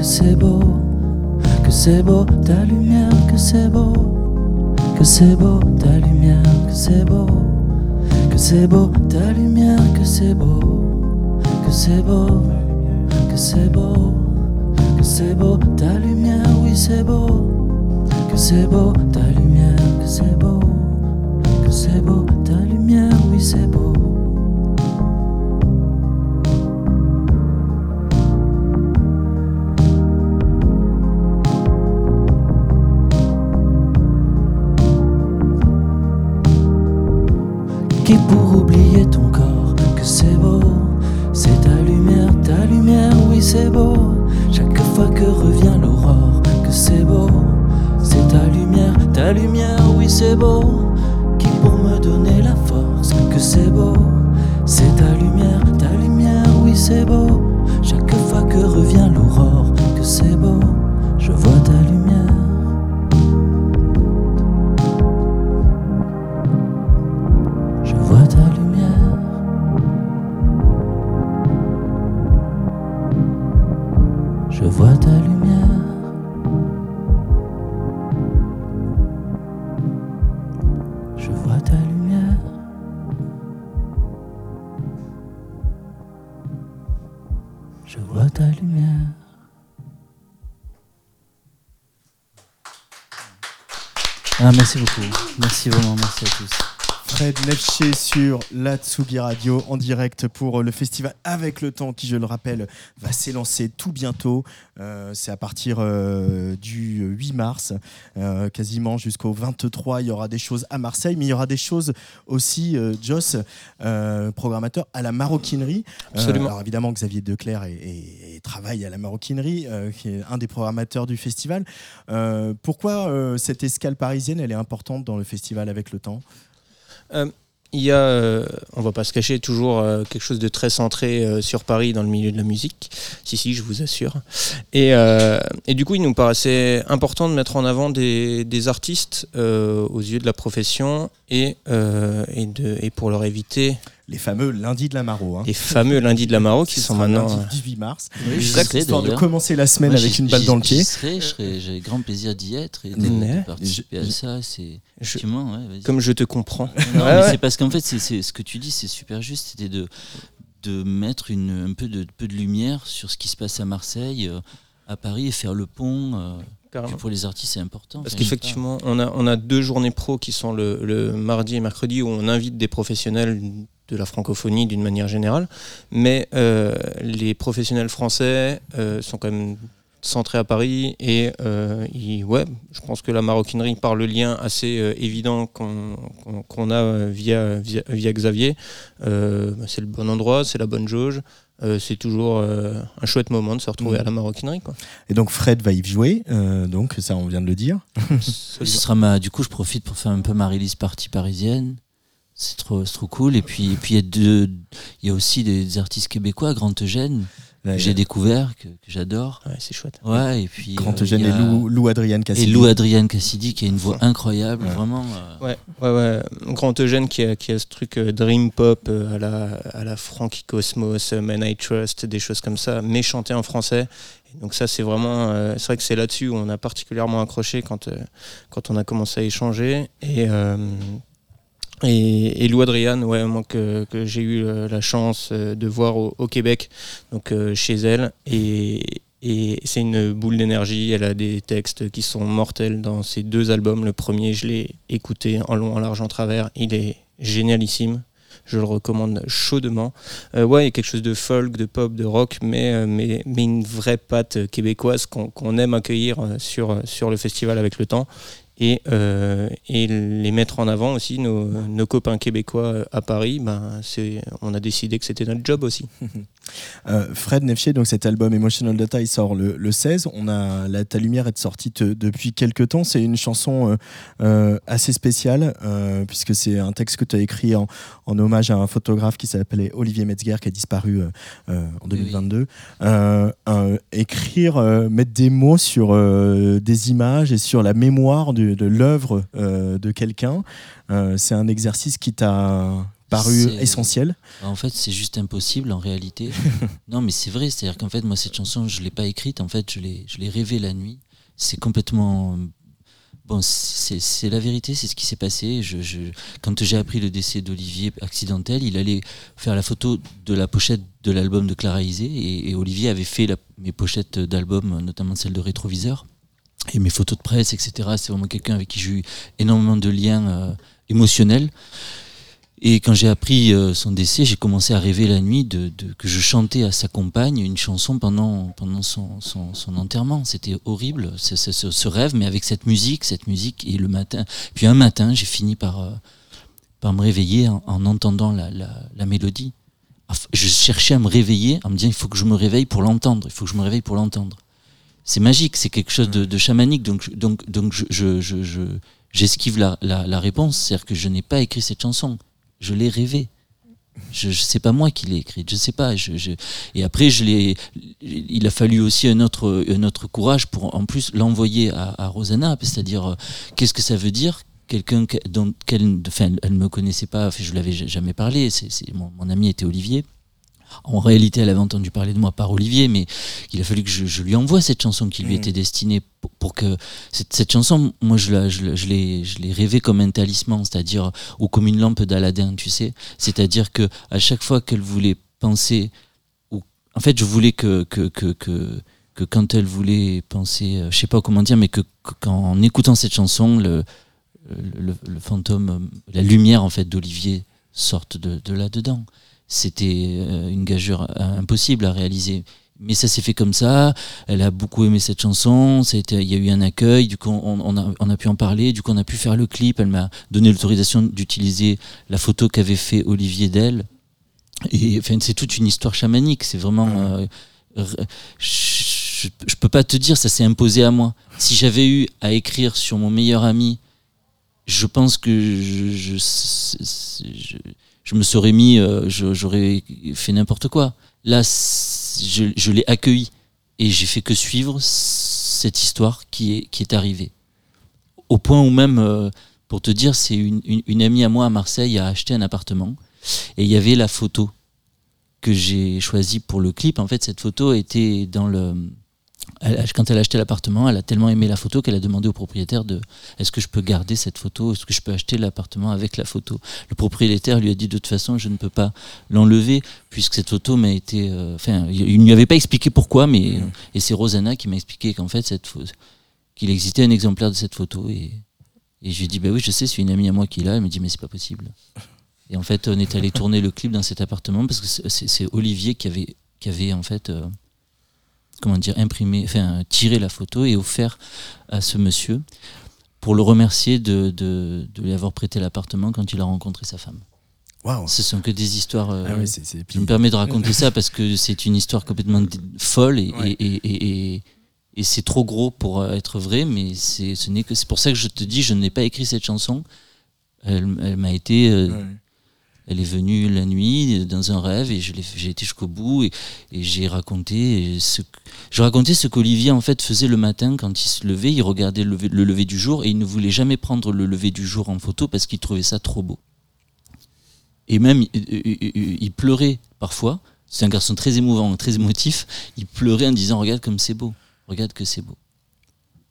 Que c'est beau que c'est beau ta lumière, que c'est beau, que c'est beau ta lumière, que c'est beau, que c'est beau ta lumière, que c'est beau, que c'est beau, que c'est beau, que c'est beau ta lumière, oui c'est beau, que c'est beau ta lumière, que c'est beau, que c'est beau ta lumière, oui c'est beau. Qui pour oublier ton corps que c'est beau, c'est ta lumière, ta lumière, oui c'est beau. Chaque fois que revient l'aurore, que c'est beau, c'est ta lumière, ta lumière, oui c'est beau. Qui pour me donner la force, que c'est beau, c'est ta lumière, ta lumière, oui c'est beau. Chaque fois que revient l'aurore, que c'est beau, je vois ta lumière. Ah, merci beaucoup. Merci vraiment, merci à tous. Fred Nefché sur la Tsugi Radio en direct pour le festival Avec le Temps qui, je le rappelle, va s'élancer tout bientôt. Euh, c'est à partir euh, du 8 mars, euh, quasiment jusqu'au 23. Il y aura des choses à Marseille, mais il y aura des choses aussi, euh, Joss, euh, programmateur, à la maroquinerie. Euh, Absolument. alors évidemment, Xavier Declerc est- est- est- travaille à la maroquinerie, euh, qui est un des programmateurs du festival. Euh, pourquoi euh, cette escale parisienne, elle est importante dans le festival Avec le Temps? Il y a, euh, on va pas se cacher, toujours euh, quelque chose de très centré euh, sur Paris dans le milieu de la musique. Si, si, je vous assure. Et, euh, et du coup, il nous paraissait important de mettre en avant des, des artistes euh, aux yeux de la profession et, euh, et, de, et pour leur éviter les fameux lundis de la Maro. Hein. les fameux lundis de la Maro qui sont maintenant. lundi euh, 18 mars. Oui, Exact, serai, histoire de commencer la semaine Moi, avec une balle dans le pied. J'ai grand plaisir d'y être et de, Ouais. de participer Je- à ça. C'est ouais, comme je te comprends. Non, Ouais, mais ouais. c'est parce qu'en fait, c'est c'est- ce que tu dis, c'est super juste. C'était de, de mettre une, un peu de, peu de lumière sur ce qui se passe à Marseille, euh, à Paris, et faire le pont. euh, pour les artistes, c'est important. Parce qu'effectivement, on a, on a deux journées pro qui sont le, le mardi et mercredi où on invite des professionnels de la francophonie d'une manière générale. Mais euh, les professionnels français euh, sont quand même centrés à Paris et euh, ils- ouais, je pense que la maroquinerie, par le lien assez euh, évident qu'on a via, via, via Xavier, euh, bah, c'est le bon endroit, c'est la bonne jauge. euh, c'est toujours euh, un chouette moment de se retrouver Mhm. à la maroquinerie. Quoi. Et donc Fred va y jouer, euh, donc ça on vient de le dire. [LAUGHS] Ce sera ma, du coup, je profite pour faire un peu ma release partie parisienne. C'est trop, c'est trop cool. Et puis, et puis il y a deux, il y a aussi des artistes québécois, Grand Eugène, que j'ai découvert, que, que j'adore. Ouais, c'est chouette. Ouais, et puis. Grand euh, Eugène et Lou, Lou Adrienne Et Cassidy. Lou Adrienne Cassidy, qui a une voix incroyable, Ouais. vraiment. euh, Ouais, ouais, ouais. Grand Eugène qui a, qui a ce truc euh, dream pop euh, à la, à la Frankie Cosmos, euh, Man I Trust, des choses comme ça, mais chanté en français. Et donc ça, c'est vraiment, euh, c'est vrai que c'est là-dessus où on a particulièrement accroché quand, euh, quand on a commencé à échanger. Et, euh, et, et Lou Adriane, ouais, que, j'ai eu euh, la chance euh, de voir au, Québec, donc euh, chez elle. Et, c'est une boule d'énergie. Elle a des textes qui sont mortels dans ses deux albums. Le premier, je l'ai écouté en long, en large, en travers. Il est génialissime. Je le recommande chaudement. Ouais, il y a quelque chose de folk, de pop, de rock, mais, mais, une vraie patte québécoise qu'on aime accueillir sur, sur le festival avec le temps. Et, euh, et les mettre en avant aussi, nos, copains québécois à Paris, ben, on a décidé que c'était notre job aussi. [LAUGHS] Euh, Fred Nefché, donc cet album Emotional Data, il sort le, le 16. On a la Ta lumière est sortie te- depuis quelques temps. C'est une chanson euh, euh, assez spéciale puisque c'est un texte que tu as écrit en, en hommage à un photographe qui s'appelait Olivier Metzger qui a disparu en Oui, oui. 2022. Euh, euh, écrire, mettre des mots sur des images et sur la mémoire de l'œuvre de quelqu'un, c'est un exercice qui t'a paru essentiel. En fait, c'est juste impossible en réalité. [LAUGHS] non, mais c'est vrai. C'est-à-dire qu'en fait, moi, cette chanson, je l'ai pas écrite. En fait, je l'ai, rêvée la nuit. c'est complètement Bon, c'est la vérité, c'est ce qui s'est passé. Je, je, quand j'ai appris le décès d'Olivier accidentel, il allait faire la photo de la pochette de l'album de Clara Isé et, Olivier avait fait la, mes pochettes d'albums, notamment celle de Rétroviseur et mes photos de presse, etc. C'est vraiment quelqu'un avec qui j'ai eu énormément de liens euh, émotionnels. Et quand j'ai appris euh, son décès, j'ai commencé à rêver la nuit de, que je chantais à sa compagne une chanson pendant, pendant son, son, enterrement. C'était horrible, ce, ce, rêve, mais avec cette musique, cette musique. Et le matin, puis un matin, j'ai fini par, euh, par me réveiller en, entendant la, la, mélodie. Je cherchais à me réveiller en me disant il faut que je me réveille pour l'entendre, il faut que je me réveille pour l'entendre. C'est magique, c'est quelque chose de, chamanique, donc, donc, donc je, je, je, j'esquive la, la, la réponse, c'est-à-dire que je n'ai pas écrit cette chanson je l'ai rêvé. Je, ne sais pas moi qui l'ai écrite, je sais pas. Je, Et après, je. Il a fallu aussi un autre, courage pour en plus l'envoyer à, Rosanna, c'est-à-dire euh, qu'est-ce que ça veut dire? Quelqu'un dont elle, ne me connaissait pas, je l'avais jamais parlé. Mon ami était Olivier. En réalité, elle avait entendu parler de moi par Olivier, mais il a fallu que je, lui envoie cette chanson qui lui mm. était destinée pour, que cette, chanson, moi, je, la, je, je l'ai rêvée comme un talisman, c'est-à-dire ou comme une lampe d'Aladin, tu sais. C'est-à-dire que à chaque fois qu'elle voulait penser, ou en fait, je voulais que que, que, que que quand elle voulait penser, euh, je sais pas comment dire, mais que, qu'en écoutant cette chanson, le, le, le, fantôme, la lumière en fait d'Olivier sorte de, de là-dedans c'était euh, une gageure impossible à réaliser. Mais ça s'est fait comme ça. Elle a beaucoup aimé cette chanson. Il y a eu un accueil. Du coup, on, a, on, a, pu en parler. Du coup, on a pu faire le clip. Elle m'a donné l'autorisation d'utiliser la photo qu'avait fait Olivier d'elle. Et enfin, c'est toute une histoire chamanique. C'est vraiment. Euh, je, je, peux pas te dire, ça s'est imposé à moi. Si j'avais eu à écrire sur mon meilleur ami, je pense que je, je je me serais mis, euh, j'aurais fait n'importe quoi. Là, je, l'ai accueilli et j'ai fait que suivre cette histoire qui est, qui est arrivée. Au point où même, euh, pour te dire, c'est une, une, amie à moi à Marseille a acheté un appartement et il y avait la photo que j'ai choisie pour le clip. En fait, cette photo était dans le, quand elle a acheté l'appartement, elle a tellement aimé la photo qu'elle a demandé au propriétaire de est-ce que je peux garder cette photo? Est-ce que je peux acheter l'appartement avec la photo? Le propriétaire lui a dit de toute façon, je ne peux pas l'enlever puisque cette photo m'a été. Euh, enfin, il ne lui avait pas expliqué pourquoi, mais. Mmh. Et c'est Rosanna qui m'a expliqué qu'en fait, cette qu'il existait un exemplaire de cette photo. Et, et je lui ai dit bah oui, je sais, c'est une amie à moi qui l'a. Elle me dit mais c'est pas possible. Et en fait, on est allé tourner le clip dans cet appartement parce que c'est Olivier qui avait, qui avait en fait. Euh, comment dire, imprimer, enfin, tirer la photo et offert à ce monsieur pour le remercier de, de, lui avoir prêté l'appartement quand il a rencontré sa femme. Wow. Ce sont que des histoires. Euh, ah je me permets de raconter [LAUGHS] ça parce que c'est une histoire complètement folle et, et, et, et c'est trop gros pour être vrai, mais c'est ce n'est que c'est pour ça que je te dis, je n'ai pas écrit cette chanson. Elle, elle m'a été euh, elle est venue la nuit dans un rêve et j'ai été jusqu'au bout et, j'ai raconté ce je racontais ce qu'Olivier en fait faisait le matin quand il se levait, il regardait le lever, du jour et il ne voulait jamais prendre le lever du jour en photo parce qu'il trouvait ça trop beau. Et même il, pleurait parfois. C'est un garçon très émouvant, très émotif. Il pleurait en disant regarde comme c'est beau, regarde que c'est beau.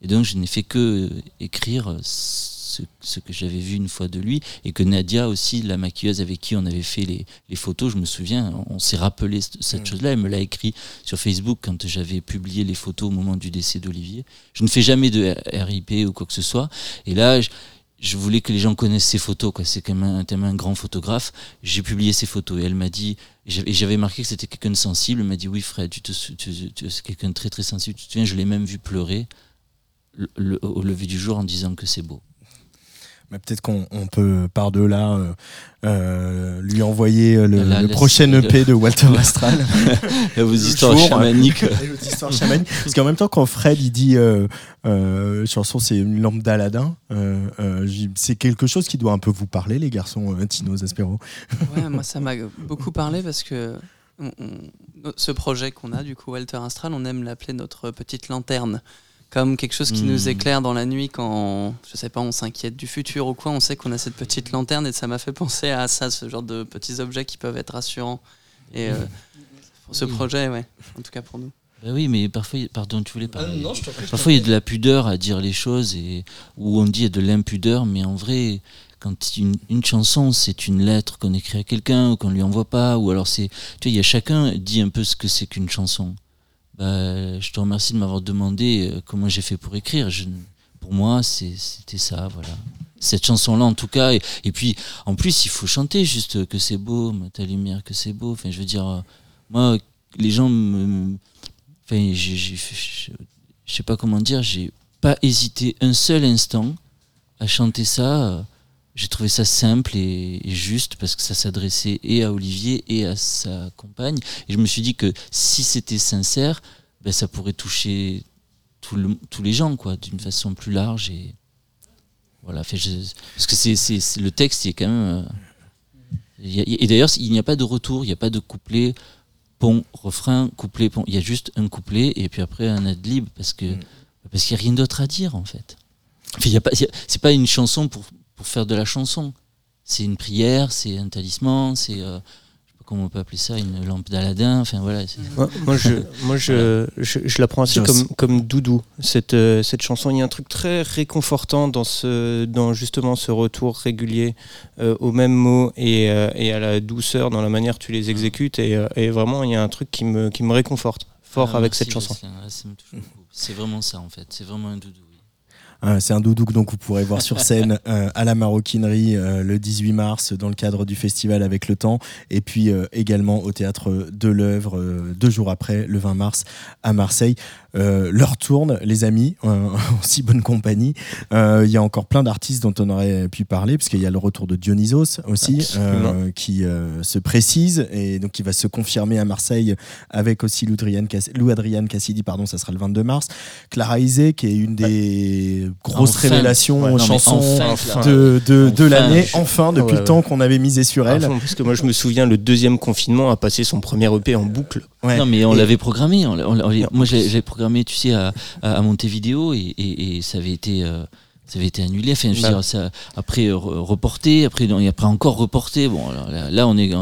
Et donc je n'ai fait que écrire ce, que j'avais vu une fois de lui et que Nadia aussi, la maquilleuse avec qui on avait fait les, les photos, je me souviens, on s'est rappelé cette mm. chose-là. Elle me l'a écrit sur Facebook quand j'avais publié les photos au moment du décès d'Olivier. Je ne fais jamais de RIP ou quoi que ce soit. Et là, je, voulais que les gens connaissent ces photos. Quoi. C'est quand même un, grand photographe. J'ai publié ces photos et elle m'a dit, et j'avais marqué que c'était quelqu'un de sensible. Elle m'a dit oui, Fred, tu te, c'est quelqu'un de très très sensible. Tu te souviens, je l'ai même vu pleurer au lever du jour en disant que c'est beau peut-être qu'on peut par-delà euh, euh, lui envoyer euh, le, prochain EP de Walter [LAUGHS] Astral. vos histoires chamaniques. histoires chamaniques. Parce qu'en même temps, quand Fred il dit chanson, c'est une lampe d'Aladin, c'est quelque chose qui doit un peu vous parler, les garçons, Tino Zaspero. ouais, moi ça m'a beaucoup parlé parce que ce projet qu'on a, du coup, Walter Astral, on aime l'appeler notre petite lanterne comme quelque chose qui nous hmm. éclaire dans la nuit quand, je sais pas, on s'inquiète du futur ou quoi, on sait qu'on a cette petite lanterne et ça m'a fait penser à ça, ce genre de petits objets qui peuvent être rassurants. Et euh, pour ce projet, ouais, en tout cas pour nous. Bah oui, mais parfois, pardon, tu voulais parler. non, je prie, Parfois, il y a de la pudeur à dire les choses, et où on dit il y a de l'impudeur, mais en vrai, quand une, une chanson, c'est une lettre qu'on écrit à quelqu'un ou qu'on lui envoie pas, ou alors c'est. Tu vois, il y a chacun dit un peu ce que c'est qu'une chanson. Bah, je te remercie de m'avoir demandé euh, comment j'ai fait pour écrire. Pour moi, c'était ça, voilà. Cette chanson-là, en tout cas. Et, puis, en plus, il faut chanter juste que c'est beau, ta lumière, que c'est beau. Enfin, je veux dire, euh, moi, les gens me. Enfin, je sais pas comment dire, j'ai pas hésité un seul instant à chanter ça. J'ai trouvé ça simple et, et juste parce que ça s'adressait et à Olivier et à sa compagne. Et je me suis dit que si c'était sincère, ben, ça pourrait toucher tout le- tous les gens, quoi, d'une façon plus large. Et voilà, fait, je- parce que c'est, c'est- c'est- le texte, il est quand même. euh, il y a- et d'ailleurs, il n'y a pas de retour, il n'y a pas de couplet, pont, refrain, couplet, pont. Il y a juste un couplet et puis après un ad lib parce que Mm. parce qu'il n'y a rien d'autre à dire en fait. Enfin, y a pas, il y a- c'est pas une chanson pour, pour faire de la chanson. C'est une prière, c'est un talisman, c'est euh, je sais pas comment on peut appeler ça, une lampe d'Aladin. Enfin voilà. Moi, moi, je, moi je, je, je la prends assez comme, comme doudou, cette, euh, cette chanson. Il y a un truc très réconfortant dans, ce, dans justement ce retour régulier euh, aux mêmes mots et, euh, et à la douceur dans la manière que tu les exécutes. Et, euh, et vraiment, il y a un truc qui me, qui me réconforte fort Ah, avec merci, cette chanson. C'est vraiment ça en fait. C'est vraiment un doudou. Euh, c'est un doudou que donc vous pourrez voir sur scène [LAUGHS] euh, à la maroquinerie euh, le 18 mars dans le cadre du festival avec le temps et puis euh, également au théâtre de l'œuvre deux jours après le 20 mars à Marseille. Euh, l'heure tourne les amis [LAUGHS] euh, en si bonne compagnie. Euh, Il y a encore plein d'artistes dont on aurait pu parler parce qu'il y a le retour de Dionysos aussi euh, qui euh, se précise et donc qui va se confirmer à Marseille avec aussi Lou Adrian, Cass- Lou Adrian Cassidy pardon ça sera le 22 mars. Clara Isé qui est une des grosses Enfin. révélations Ouais, non, chansons enfin, de, de, l'année, enfin, depuis Ouais, le temps qu'on avait misé sur À elle. parce que moi, je me souviens, le deuxième confinement a passé son premier EP en boucle. Ouais. Non, mais on Et- l'avait programmé. on on on moi, je l'ai programmé, tu sais, à, à, Montevideo et, et, et ça avait été. euh, ça avait été annulé, enfin, je veux Bah. dire, ça, après re- reporté, après, non, et après encore reporté. Bon, là, là, on est.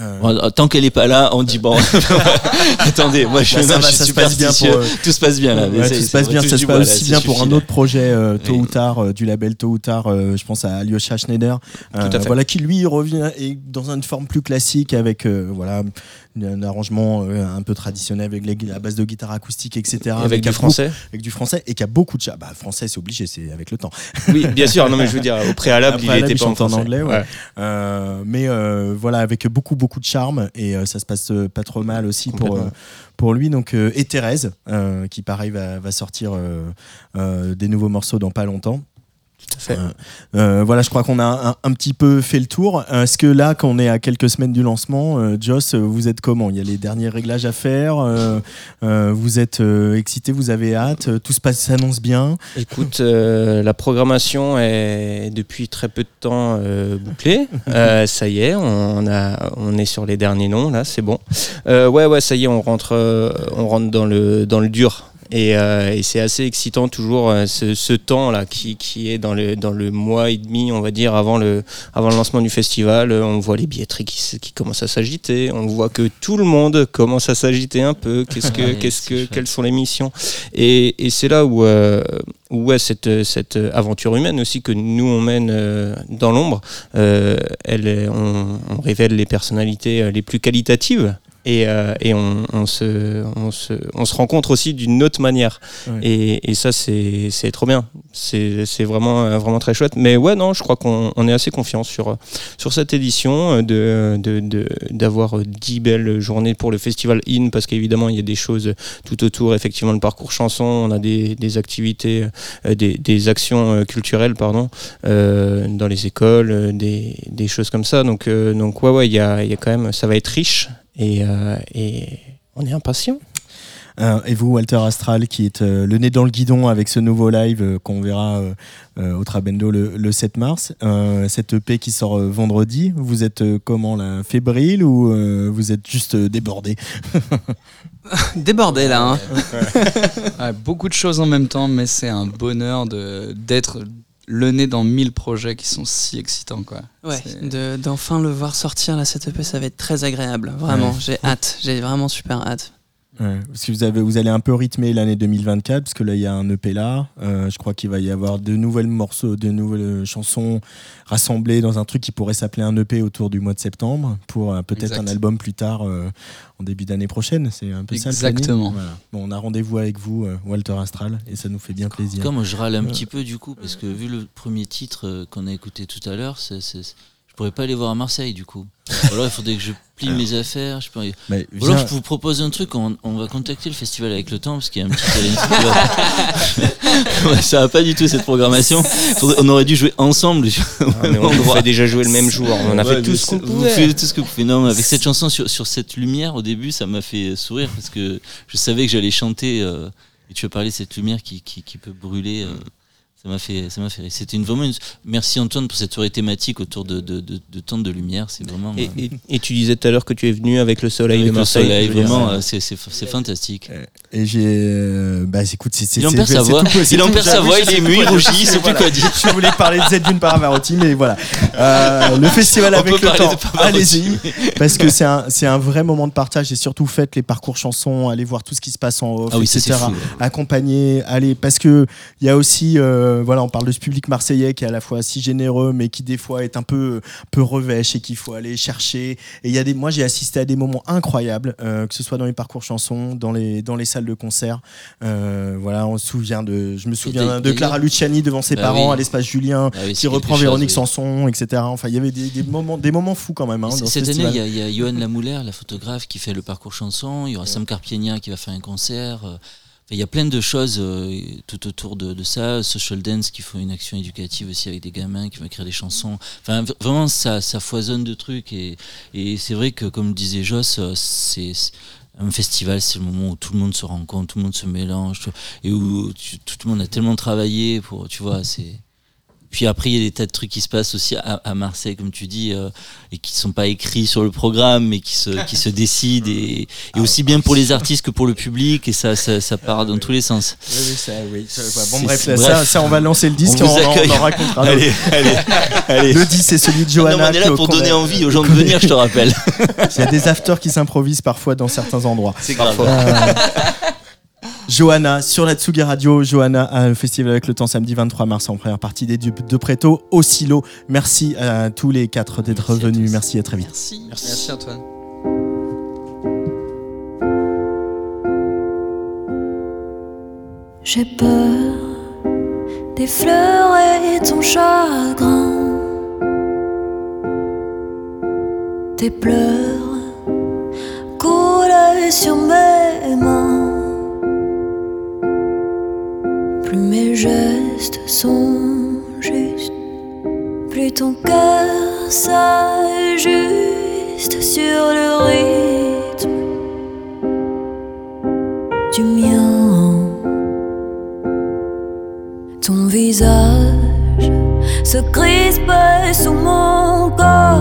Euh, tant qu'elle est pas là, on dit bon. [LAUGHS] [LAUGHS] Attendez, moi je, Bah, ça non, va, je suis ça se passe bien pour, euh, Tout se passe bien là. ouais, tout se passe bien, ça se passe aussi bien pour un autre projet euh, tôt Oui. ou tard, du label tôt ou tard, je pense à Alyosha Schneider, Tout à fait. voilà, qui lui revient et dans une forme plus classique avec voilà, un arrangement un peu traditionnel avec les- la base de guitare acoustique, etc. Et avec qui a du français. avec du français et qui a beaucoup de chat. Bah, français, c'est obligé, c'est avec le temps. Oui, bien sûr. Non, mais je veux [LAUGHS] dire, au préalable, Après, il là, était il pas en en anglais, ouais. Mais voilà, avec beaucoup, beaucoup de charme et euh, ça se passe euh, pas trop mal aussi pour, euh, pour lui. Donc, et Thérèse, qui pareil va, va sortir des nouveaux morceaux dans pas longtemps. Euh, euh, voilà, je crois qu'on a un, un petit peu fait le tour. Est-ce que là, quand on est à quelques semaines du lancement, euh, Joss, euh, vous êtes comment? Il y a les derniers réglages à faire. euh, euh, vous êtes euh, excité, vous avez hâte. euh, Tout se passe, s'annonce bien? Écoute, euh, la programmation est depuis très peu de temps euh, bouclée. [LAUGHS] Euh, ça y est, on, a, on est sur les derniers noms là, c'est bon. Euh, ouais, ouais, ça y est, on rentre, euh, on rentre dans le dans le dur. Et, euh, et c'est assez excitant toujours euh, ce, ce temps là qui, qui est dans le dans le mois et demi, on va dire avant le avant le lancement du festival. On voit les billetteries qui, qui commencent à s'agiter. On voit que tout le monde commence à s'agiter un peu. Qu'est-ce que [LAUGHS] qu'est-ce que quelles sont les missions? Et, et c'est là où, euh, où ouais, cette, cette aventure humaine aussi que nous on mène euh, dans l'ombre, elle, on, on révèle les personnalités les plus qualitatives. Et, euh, et on, on se, on, se, on se rencontre aussi d'une autre manière. Ouais. Et, et ça, c'est c'est trop bien. C'est c'est vraiment, vraiment très chouette. Mais ouais, non, je crois qu'on on est assez confiant sur, sur cette édition, euh, de de- de- d'avoir euh, dix belles journées pour le festival IN, parce qu'évidemment, il y a des choses tout autour, effectivement, le parcours chanson, on a des, des activités, euh, des, des actions euh, culturelles, pardon, euh, dans les écoles, des, des choses comme ça. Donc, euh, donc ouais, ouais, il y a, il y a quand même, ça va être riche et, euh, et on est impatient. Euh, et vous, Walter Astral, qui est euh, le nez dans le guidon avec ce nouveau live euh, qu'on verra euh, euh, au Trabendo le, le 7 mars. Euh, cette EP qui sort euh, vendredi, vous êtes euh, comment là Fébrile ou euh, vous êtes juste euh, débordé? [LAUGHS] Débordé là. Hein. [LAUGHS] Ouais, beaucoup de choses en même temps, mais c'est un bonheur de d'être le nez dans mille projets qui sont si excitants. Quoi. Ouais, de- d'enfin le voir sortir là, cette EP, ça va être très agréable. Vraiment, Ouais. j'ai hâte. J'ai vraiment super hâte. Ouais, parce que vous, avez, vous allez un peu rythmer l'année 2024, parce que là, il y a un EP là. Euh, je crois qu'il va y avoir de nouvelles morceaux, de nouvelles chansons rassemblées dans un truc qui pourrait s'appeler un EP autour du mois de septembre, pour euh, peut-être un album plus tard, euh, en début d'année prochaine. C'est un peu ça Exactement. Voilà. Bon, on a rendez-vous avec vous, Walter Astral, et ça nous fait bien plaisir. Comme je râle un petit peu du coup, parce que vu le premier titre qu'on a écouté tout à l'heure, c'est- je pourrais pas aller voir à Marseille du coup. Ou alors il faudrait que je plie mes affaires. Je peux... Ou alors viens- je vous propose un truc, on, on va contacter le festival avec le temps, parce qu'il y a un petit [LAUGHS] ça va pas du tout cette programmation. Faudrait- on aurait dû jouer ensemble. Ah, mais on fait déjà jouer le même jour. On a Ouais, fait tout ce qu'on Vous faites tout ce que vous pouvez. Non, mais avec cette chanson sur, sur cette lumière, au début, ça m'a fait sourire parce que je savais que j'allais chanter. euh, et tu as parlé de cette lumière qui, qui, qui peut brûler. euh, ça m'a fait, ça m'a fait. rire. C'était une vraiment. une- Merci Antoine pour cette soirée thématique autour de, de, de, de tentes de lumière. C'est vraiment. Et, euh, et- et tu disais tout à l'heure que tu es venu avec le soleil avec de le soleil, vraiment, euh, c'est, c'est, c'est fantastique. Et j'ai. euh, bah, écoute, c'est. c'est- Il en perd sa voix. Il en perd sa voix. Il est plus ému, il rougit, il sait plus quoi dire. Je voulais parler de Zedune Paravarotti, mais voilà. Euh, le [LAUGHS] festival On avec le temps, allez-y, parce que c'est un, c'est un vrai moment de partage et surtout faites les parcours chansons, allez voir tout ce qui se passe en off, Ah oui, ça c'est etc. Accompagner, allez, parce que il y a aussi, euh, voilà, on parle de ce public marseillais qui est à la fois si généreux, mais qui des fois est un peu, peu revêche et qu'il faut aller chercher. Et il y a des, moi j'ai assisté à des moments incroyables, euh, que ce soit dans les parcours chansons, dans les, dans les salles de concert. Euh, voilà, on se souvient de, je me souviens de Clara Luciani devant ses Bah parents oui. à l'espace Julien Ah oui, qui reprend chose, Véronique oui. Sanson, etc. Enfin, il y avait des, des moments, des moments fous quand même. Hein, ce Cette année, il y a, il y a Johan Lamouler, la photographe, qui fait le parcours chanson. Il y aura Sam Carpienia qui va faire un concert. Il y a plein de choses euh, tout autour de, ça. Social Dance qui font une action éducative aussi avec des gamins qui vont écrire des chansons. Enfin, vraiment, ça, ça foisonne de trucs. Et, c'est vrai que, comme disait Joss, euh, c'est un festival, c'est le moment où tout le monde se rencontre, tout le monde se mélange, et où tout le monde a tellement travaillé pour, tu vois, c'est. Puis après, il y a des tas de trucs qui se passent aussi à, à Marseille, comme tu dis, euh, et qui ne sont pas écrits sur le programme, mais qui se, qui se [LAUGHS] décident, et, et aussi bien pour les artistes que pour le public, et ça, ça, ça part dans tous les sens. Oui, oui, ça, oui. Bon, bref, c'est- là, bref. Ça, ça, on va lancer le disque On on, on en racontera. allez, allez. Le 10, c'est celui de Non, mais Johanna. on est là pour donner envie aux gens de venir, je te rappelle. Il y a des afters qui s'improvisent parfois dans certains endroits. C'est grave. Euh, [LAUGHS] Johanna sur la Tsugi Radio, Johanna à un festival avec le temps samedi 23 mars en première partie des Dupes de Préto au Silo. Merci à tous les quatre d'être Merci à. Merci à très vite. Merci. Merci Antoine. J'ai peur des fleurs et de ton chagrin, tes pleurs coulent sur mes mains. Plus mes gestes sont justes, plus ton cœur s'ajuste sur le rythme du mien. Ton visage se crispe sous mon corps.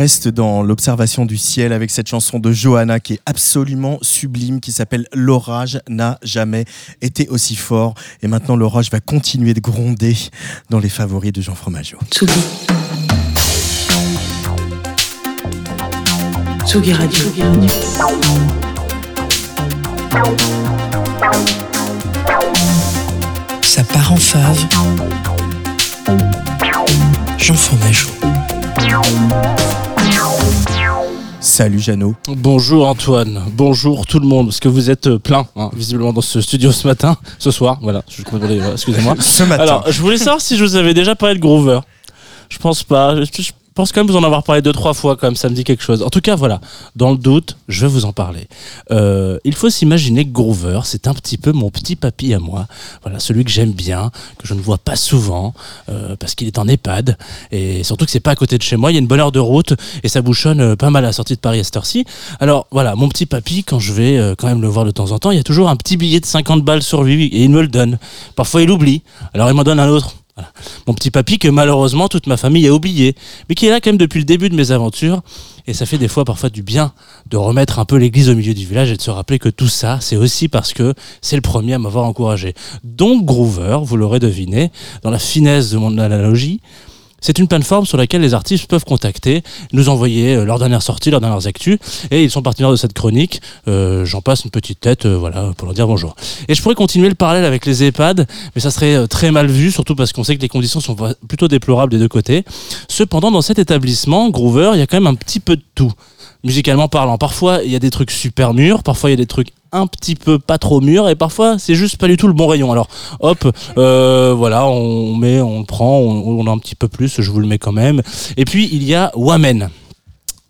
Reste dans l'observation du ciel avec cette chanson de Johanna qui est absolument sublime, qui s'appelle L'orage n'a jamais été aussi fort. Et maintenant, l'orage va continuer de gronder dans les favoris de Jean Fromageau. Tsugi. Tsugi Radio. Ça part en fave. Jean Fromageau. Salut Jeannot. Bonjour Antoine, bonjour tout le monde, parce que vous êtes euh, plein, hein, visiblement dans ce studio ce matin, ce soir, voilà, je désolé, excusez-moi. [LAUGHS] Ce matin. Alors, je voulais savoir si je vous avais déjà parlé de Groover. Je pense pas. Je, je pense quand même vous en avoir parlé deux trois fois quand même. Ça me dit quelque chose. En tout cas, voilà. Dans le doute, je vais vous en parler. Euh, il faut s'imaginer que Groover, c'est un petit peu mon petit papy à moi. Voilà, celui que j'aime bien, que je ne vois pas souvent euh, parce qu'il est en EHPAD et surtout que c'est pas à côté de chez moi. Il y a une bonne heure de route et ça bouchonne euh, pas mal à la sortie de Paris à cette heure-ci. Alors voilà, mon petit papy, quand je vais quand même le voir de temps en temps, il y a toujours un petit billet de 50 balles sur lui et il me le donne. Parfois, il oublie. Alors il m'en donne un autre. Voilà. Mon petit papy que malheureusement toute ma famille a oublié, mais qui est là quand même depuis le début de mes aventures. Et ça fait des fois parfois du bien de remettre un peu l'église au milieu du village et de se rappeler que tout ça, c'est aussi parce que c'est le premier à m'avoir encouragé. Donc Groover, vous l'aurez deviné, dans la finesse de mon analogie, c'est une plateforme sur laquelle les artistes peuvent contacter, nous envoyer euh, leurs dernières sorties, leurs dernières actus, et ils sont partenaires de cette chronique. Euh, J'en passe une petite tête, euh, voilà, pour leur dire bonjour. Et je pourrais continuer le parallèle avec les EHPAD, mais ça serait euh, très mal vu, surtout parce qu'on sait que les conditions sont plutôt déplorables des deux côtés. Cependant, dans cet établissement, Groover, il y a quand même un petit peu de tout. Musicalement parlant, parfois il y a des trucs super mûrs, parfois il y a des trucs un petit peu pas trop mûrs, et parfois c'est juste pas du tout le bon rayon. Alors hop, euh, voilà, on met, on prend, on, on a un petit peu plus, je vous le mets quand même. Et puis il y a Wamen.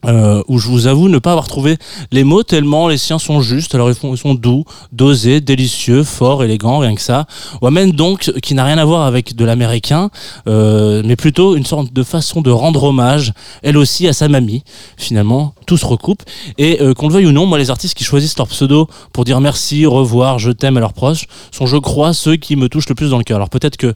Euh, où je vous avoue ne pas avoir trouvé les mots tellement les siens sont justes. Alors ils, font, ils sont doux, dosés, délicieux, forts, élégants, rien que ça. Wamen donc qui n'a rien à voir avec de l'américain, euh, mais plutôt une sorte de façon de rendre hommage, elle aussi à sa mamie. Finalement, tout se recoupe. Et euh, qu'on le veuille ou non, moi les artistes qui choisissent leur pseudo pour dire merci, revoir, je t'aime à leurs proches sont, je crois, ceux qui me touchent le plus dans le cœur. Alors peut-être que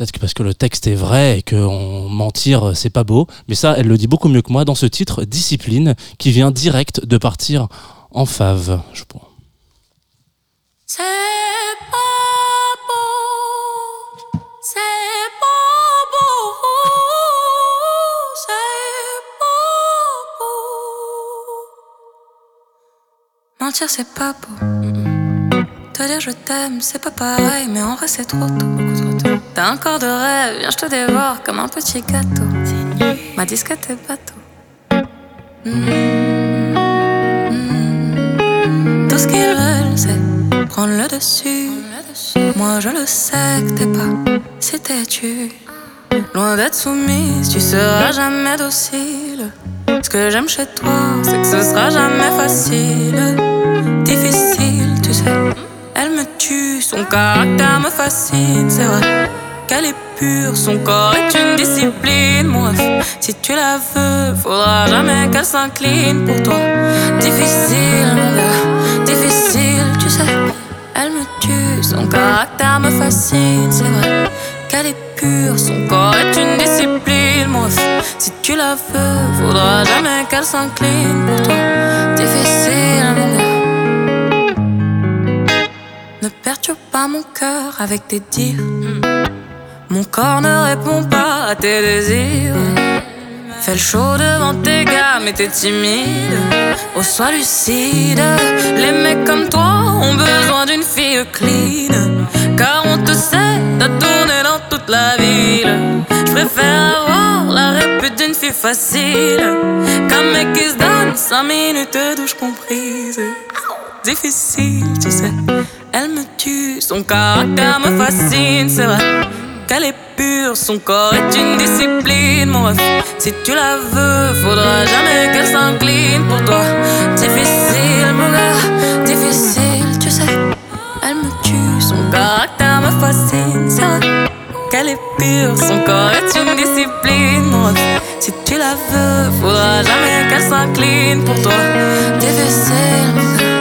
Peut-être que parce que le texte est vrai et que on- mentir, c'est pas beau. Mais ça, elle le dit beaucoup mieux que moi dans ce titre, Discipline, qui vient direct de partir en fave. Je pense. C'est pas beau, c'est pas beau, c'est pas beau. Mentir, c'est pas beau. Te dire je t'aime, c'est pas pareil, mais en vrai, c'est trop tôt. beaucoup trop tôt. T'as un corps de rêve, viens, je te dévore comme un petit gâteau. Ma disquette est bateau. Mm. Mm. Tout ce qu'ils veulent, c'est prendre le dessus. Moi, je le sais que t'es pas si têtu. Loin d'être soumise, tu seras jamais docile. Ce que j'aime chez toi, c'est que ce sera jamais facile. Difficile, tu sais. Elle me tue, son caractère me fascine, c'est vrai. Qu'elle est pure, son corps est une discipline. Moi, si tu la veux, faudra jamais qu'elle s'incline pour toi. Difficile, mon gars, difficile, tu sais. Elle me tue, son caractère me fascine, c'est vrai. Qu'elle est pure, son corps est une discipline. Moi, si tu la veux, faudra jamais qu'elle s'incline pour toi. Difficile, mon. Ne perturbe pas mon cœur avec tes dires. Mon corps ne répond pas à tes désirs. Fais le show devant tes gars, mais t'es timide. Oh, sois lucide. Les mecs comme toi ont besoin d'une fille clean. Car on te sait, t'as tourné dans toute la ville. Je préfère avoir la répute d'une fille facile. Qu'un mec qui se donne 5 minutes de douche comprise. Difficile, tu sais. Elle me tue, son caractère me fascine, c'est vrai. Qu'elle est pure, son corps est une discipline, mon ref. Si tu la veux, faudra jamais qu'elle s'incline pour toi. Difficile, mon gars, difficile, tu sais. Elle me tue, son caractère me fascine, c'est vrai. Qu'elle est pure, son corps est une discipline, mon ref. Si tu la veux, faudra jamais qu'elle s'incline pour toi. Difficile, mon gars.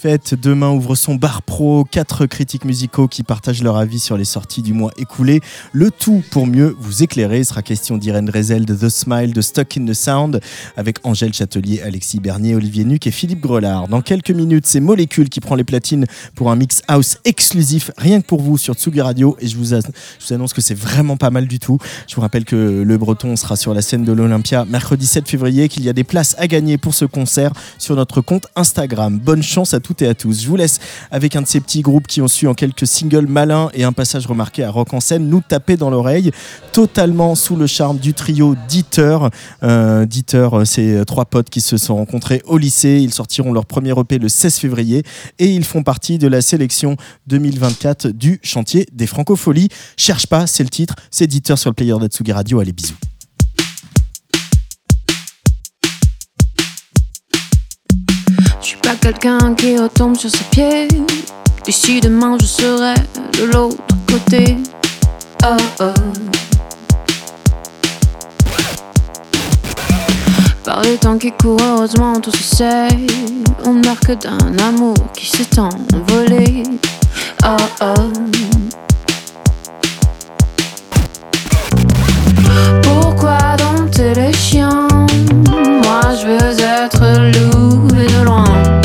Fête demain ouvre son bar pro, quatre critiques musicaux qui partagent leur avis sur les sorties du mois écoulé. Le tout pour mieux vous éclairer. Il sera question d'Irène Drezel, de The Smile, de Stuck in the Sound, avec Angèle Châtelier, Alexis Bernier, Olivier Nuc et Philippe Grelard. Dans quelques minutes, c'est Molécule qui prend les platines pour un mix house exclusif, rien que pour vous sur Tsugi Radio. Et je vous, je vous annonce que c'est vraiment pas mal du tout. Je vous rappelle que le Breton sera sur la scène de l'Olympia mercredi 7 février, qu'il y a des places à gagner pour ce concert sur notre compte Instagram. Bonne chance à et à tous. Je vous laisse avec un de ces petits groupes qui ont su en quelques singles malins et un passage remarqué à Rock en scène nous taper dans l'oreille, totalement sous le charme du trio Dieter. Euh, Dieter, euh, c'est trois potes qui se sont rencontrés au lycée. Ils sortiront leur premier EP le 16 février et ils font partie de la sélection 2024 du chantier des Francopholies. Cherche pas, c'est le titre. C'est Dieter sur le player d'Atsugi Radio. Allez, bisous. Je suis pas quelqu'un qui retombe sur ses pieds. D'ici demain, je serai de l'autre côté. Oh oh. Par les temps qui courent, heureusement tout se sait. On ne meurt que d'un amour qui s'est envolé. Oh oh. Pourquoi dompter les chiens? Moi je veux être loup de loin.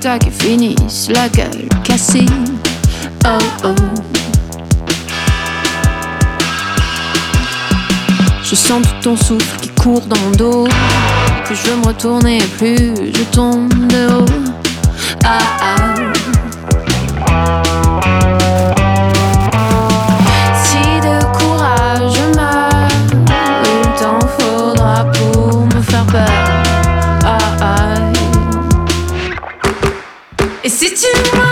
Qui finissent la gueule cassée. Oh oh. Je sens tout ton souffle qui court dans le dos. Plus je veux me retourner, plus je tombe de haut. Ah ah. Et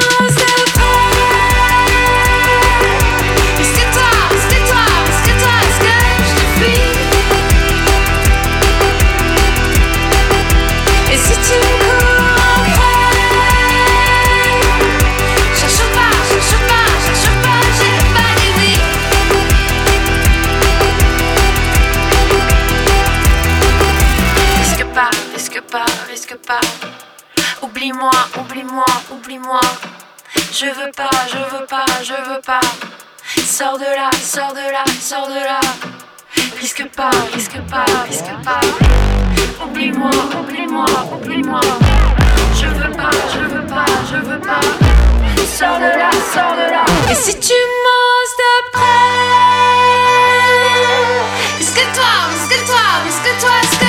je veux pas, je veux pas. Sors de là, sors de là, sors de là. Risque pas, risque pas, risque pas. Oublie-moi, oublie-moi, oublie-moi. Je veux pas, je veux pas, je veux pas. Sors de là, sors de là. Et si tu m'oses de près, risque-toi, risque-toi, risque-toi, risque-toi.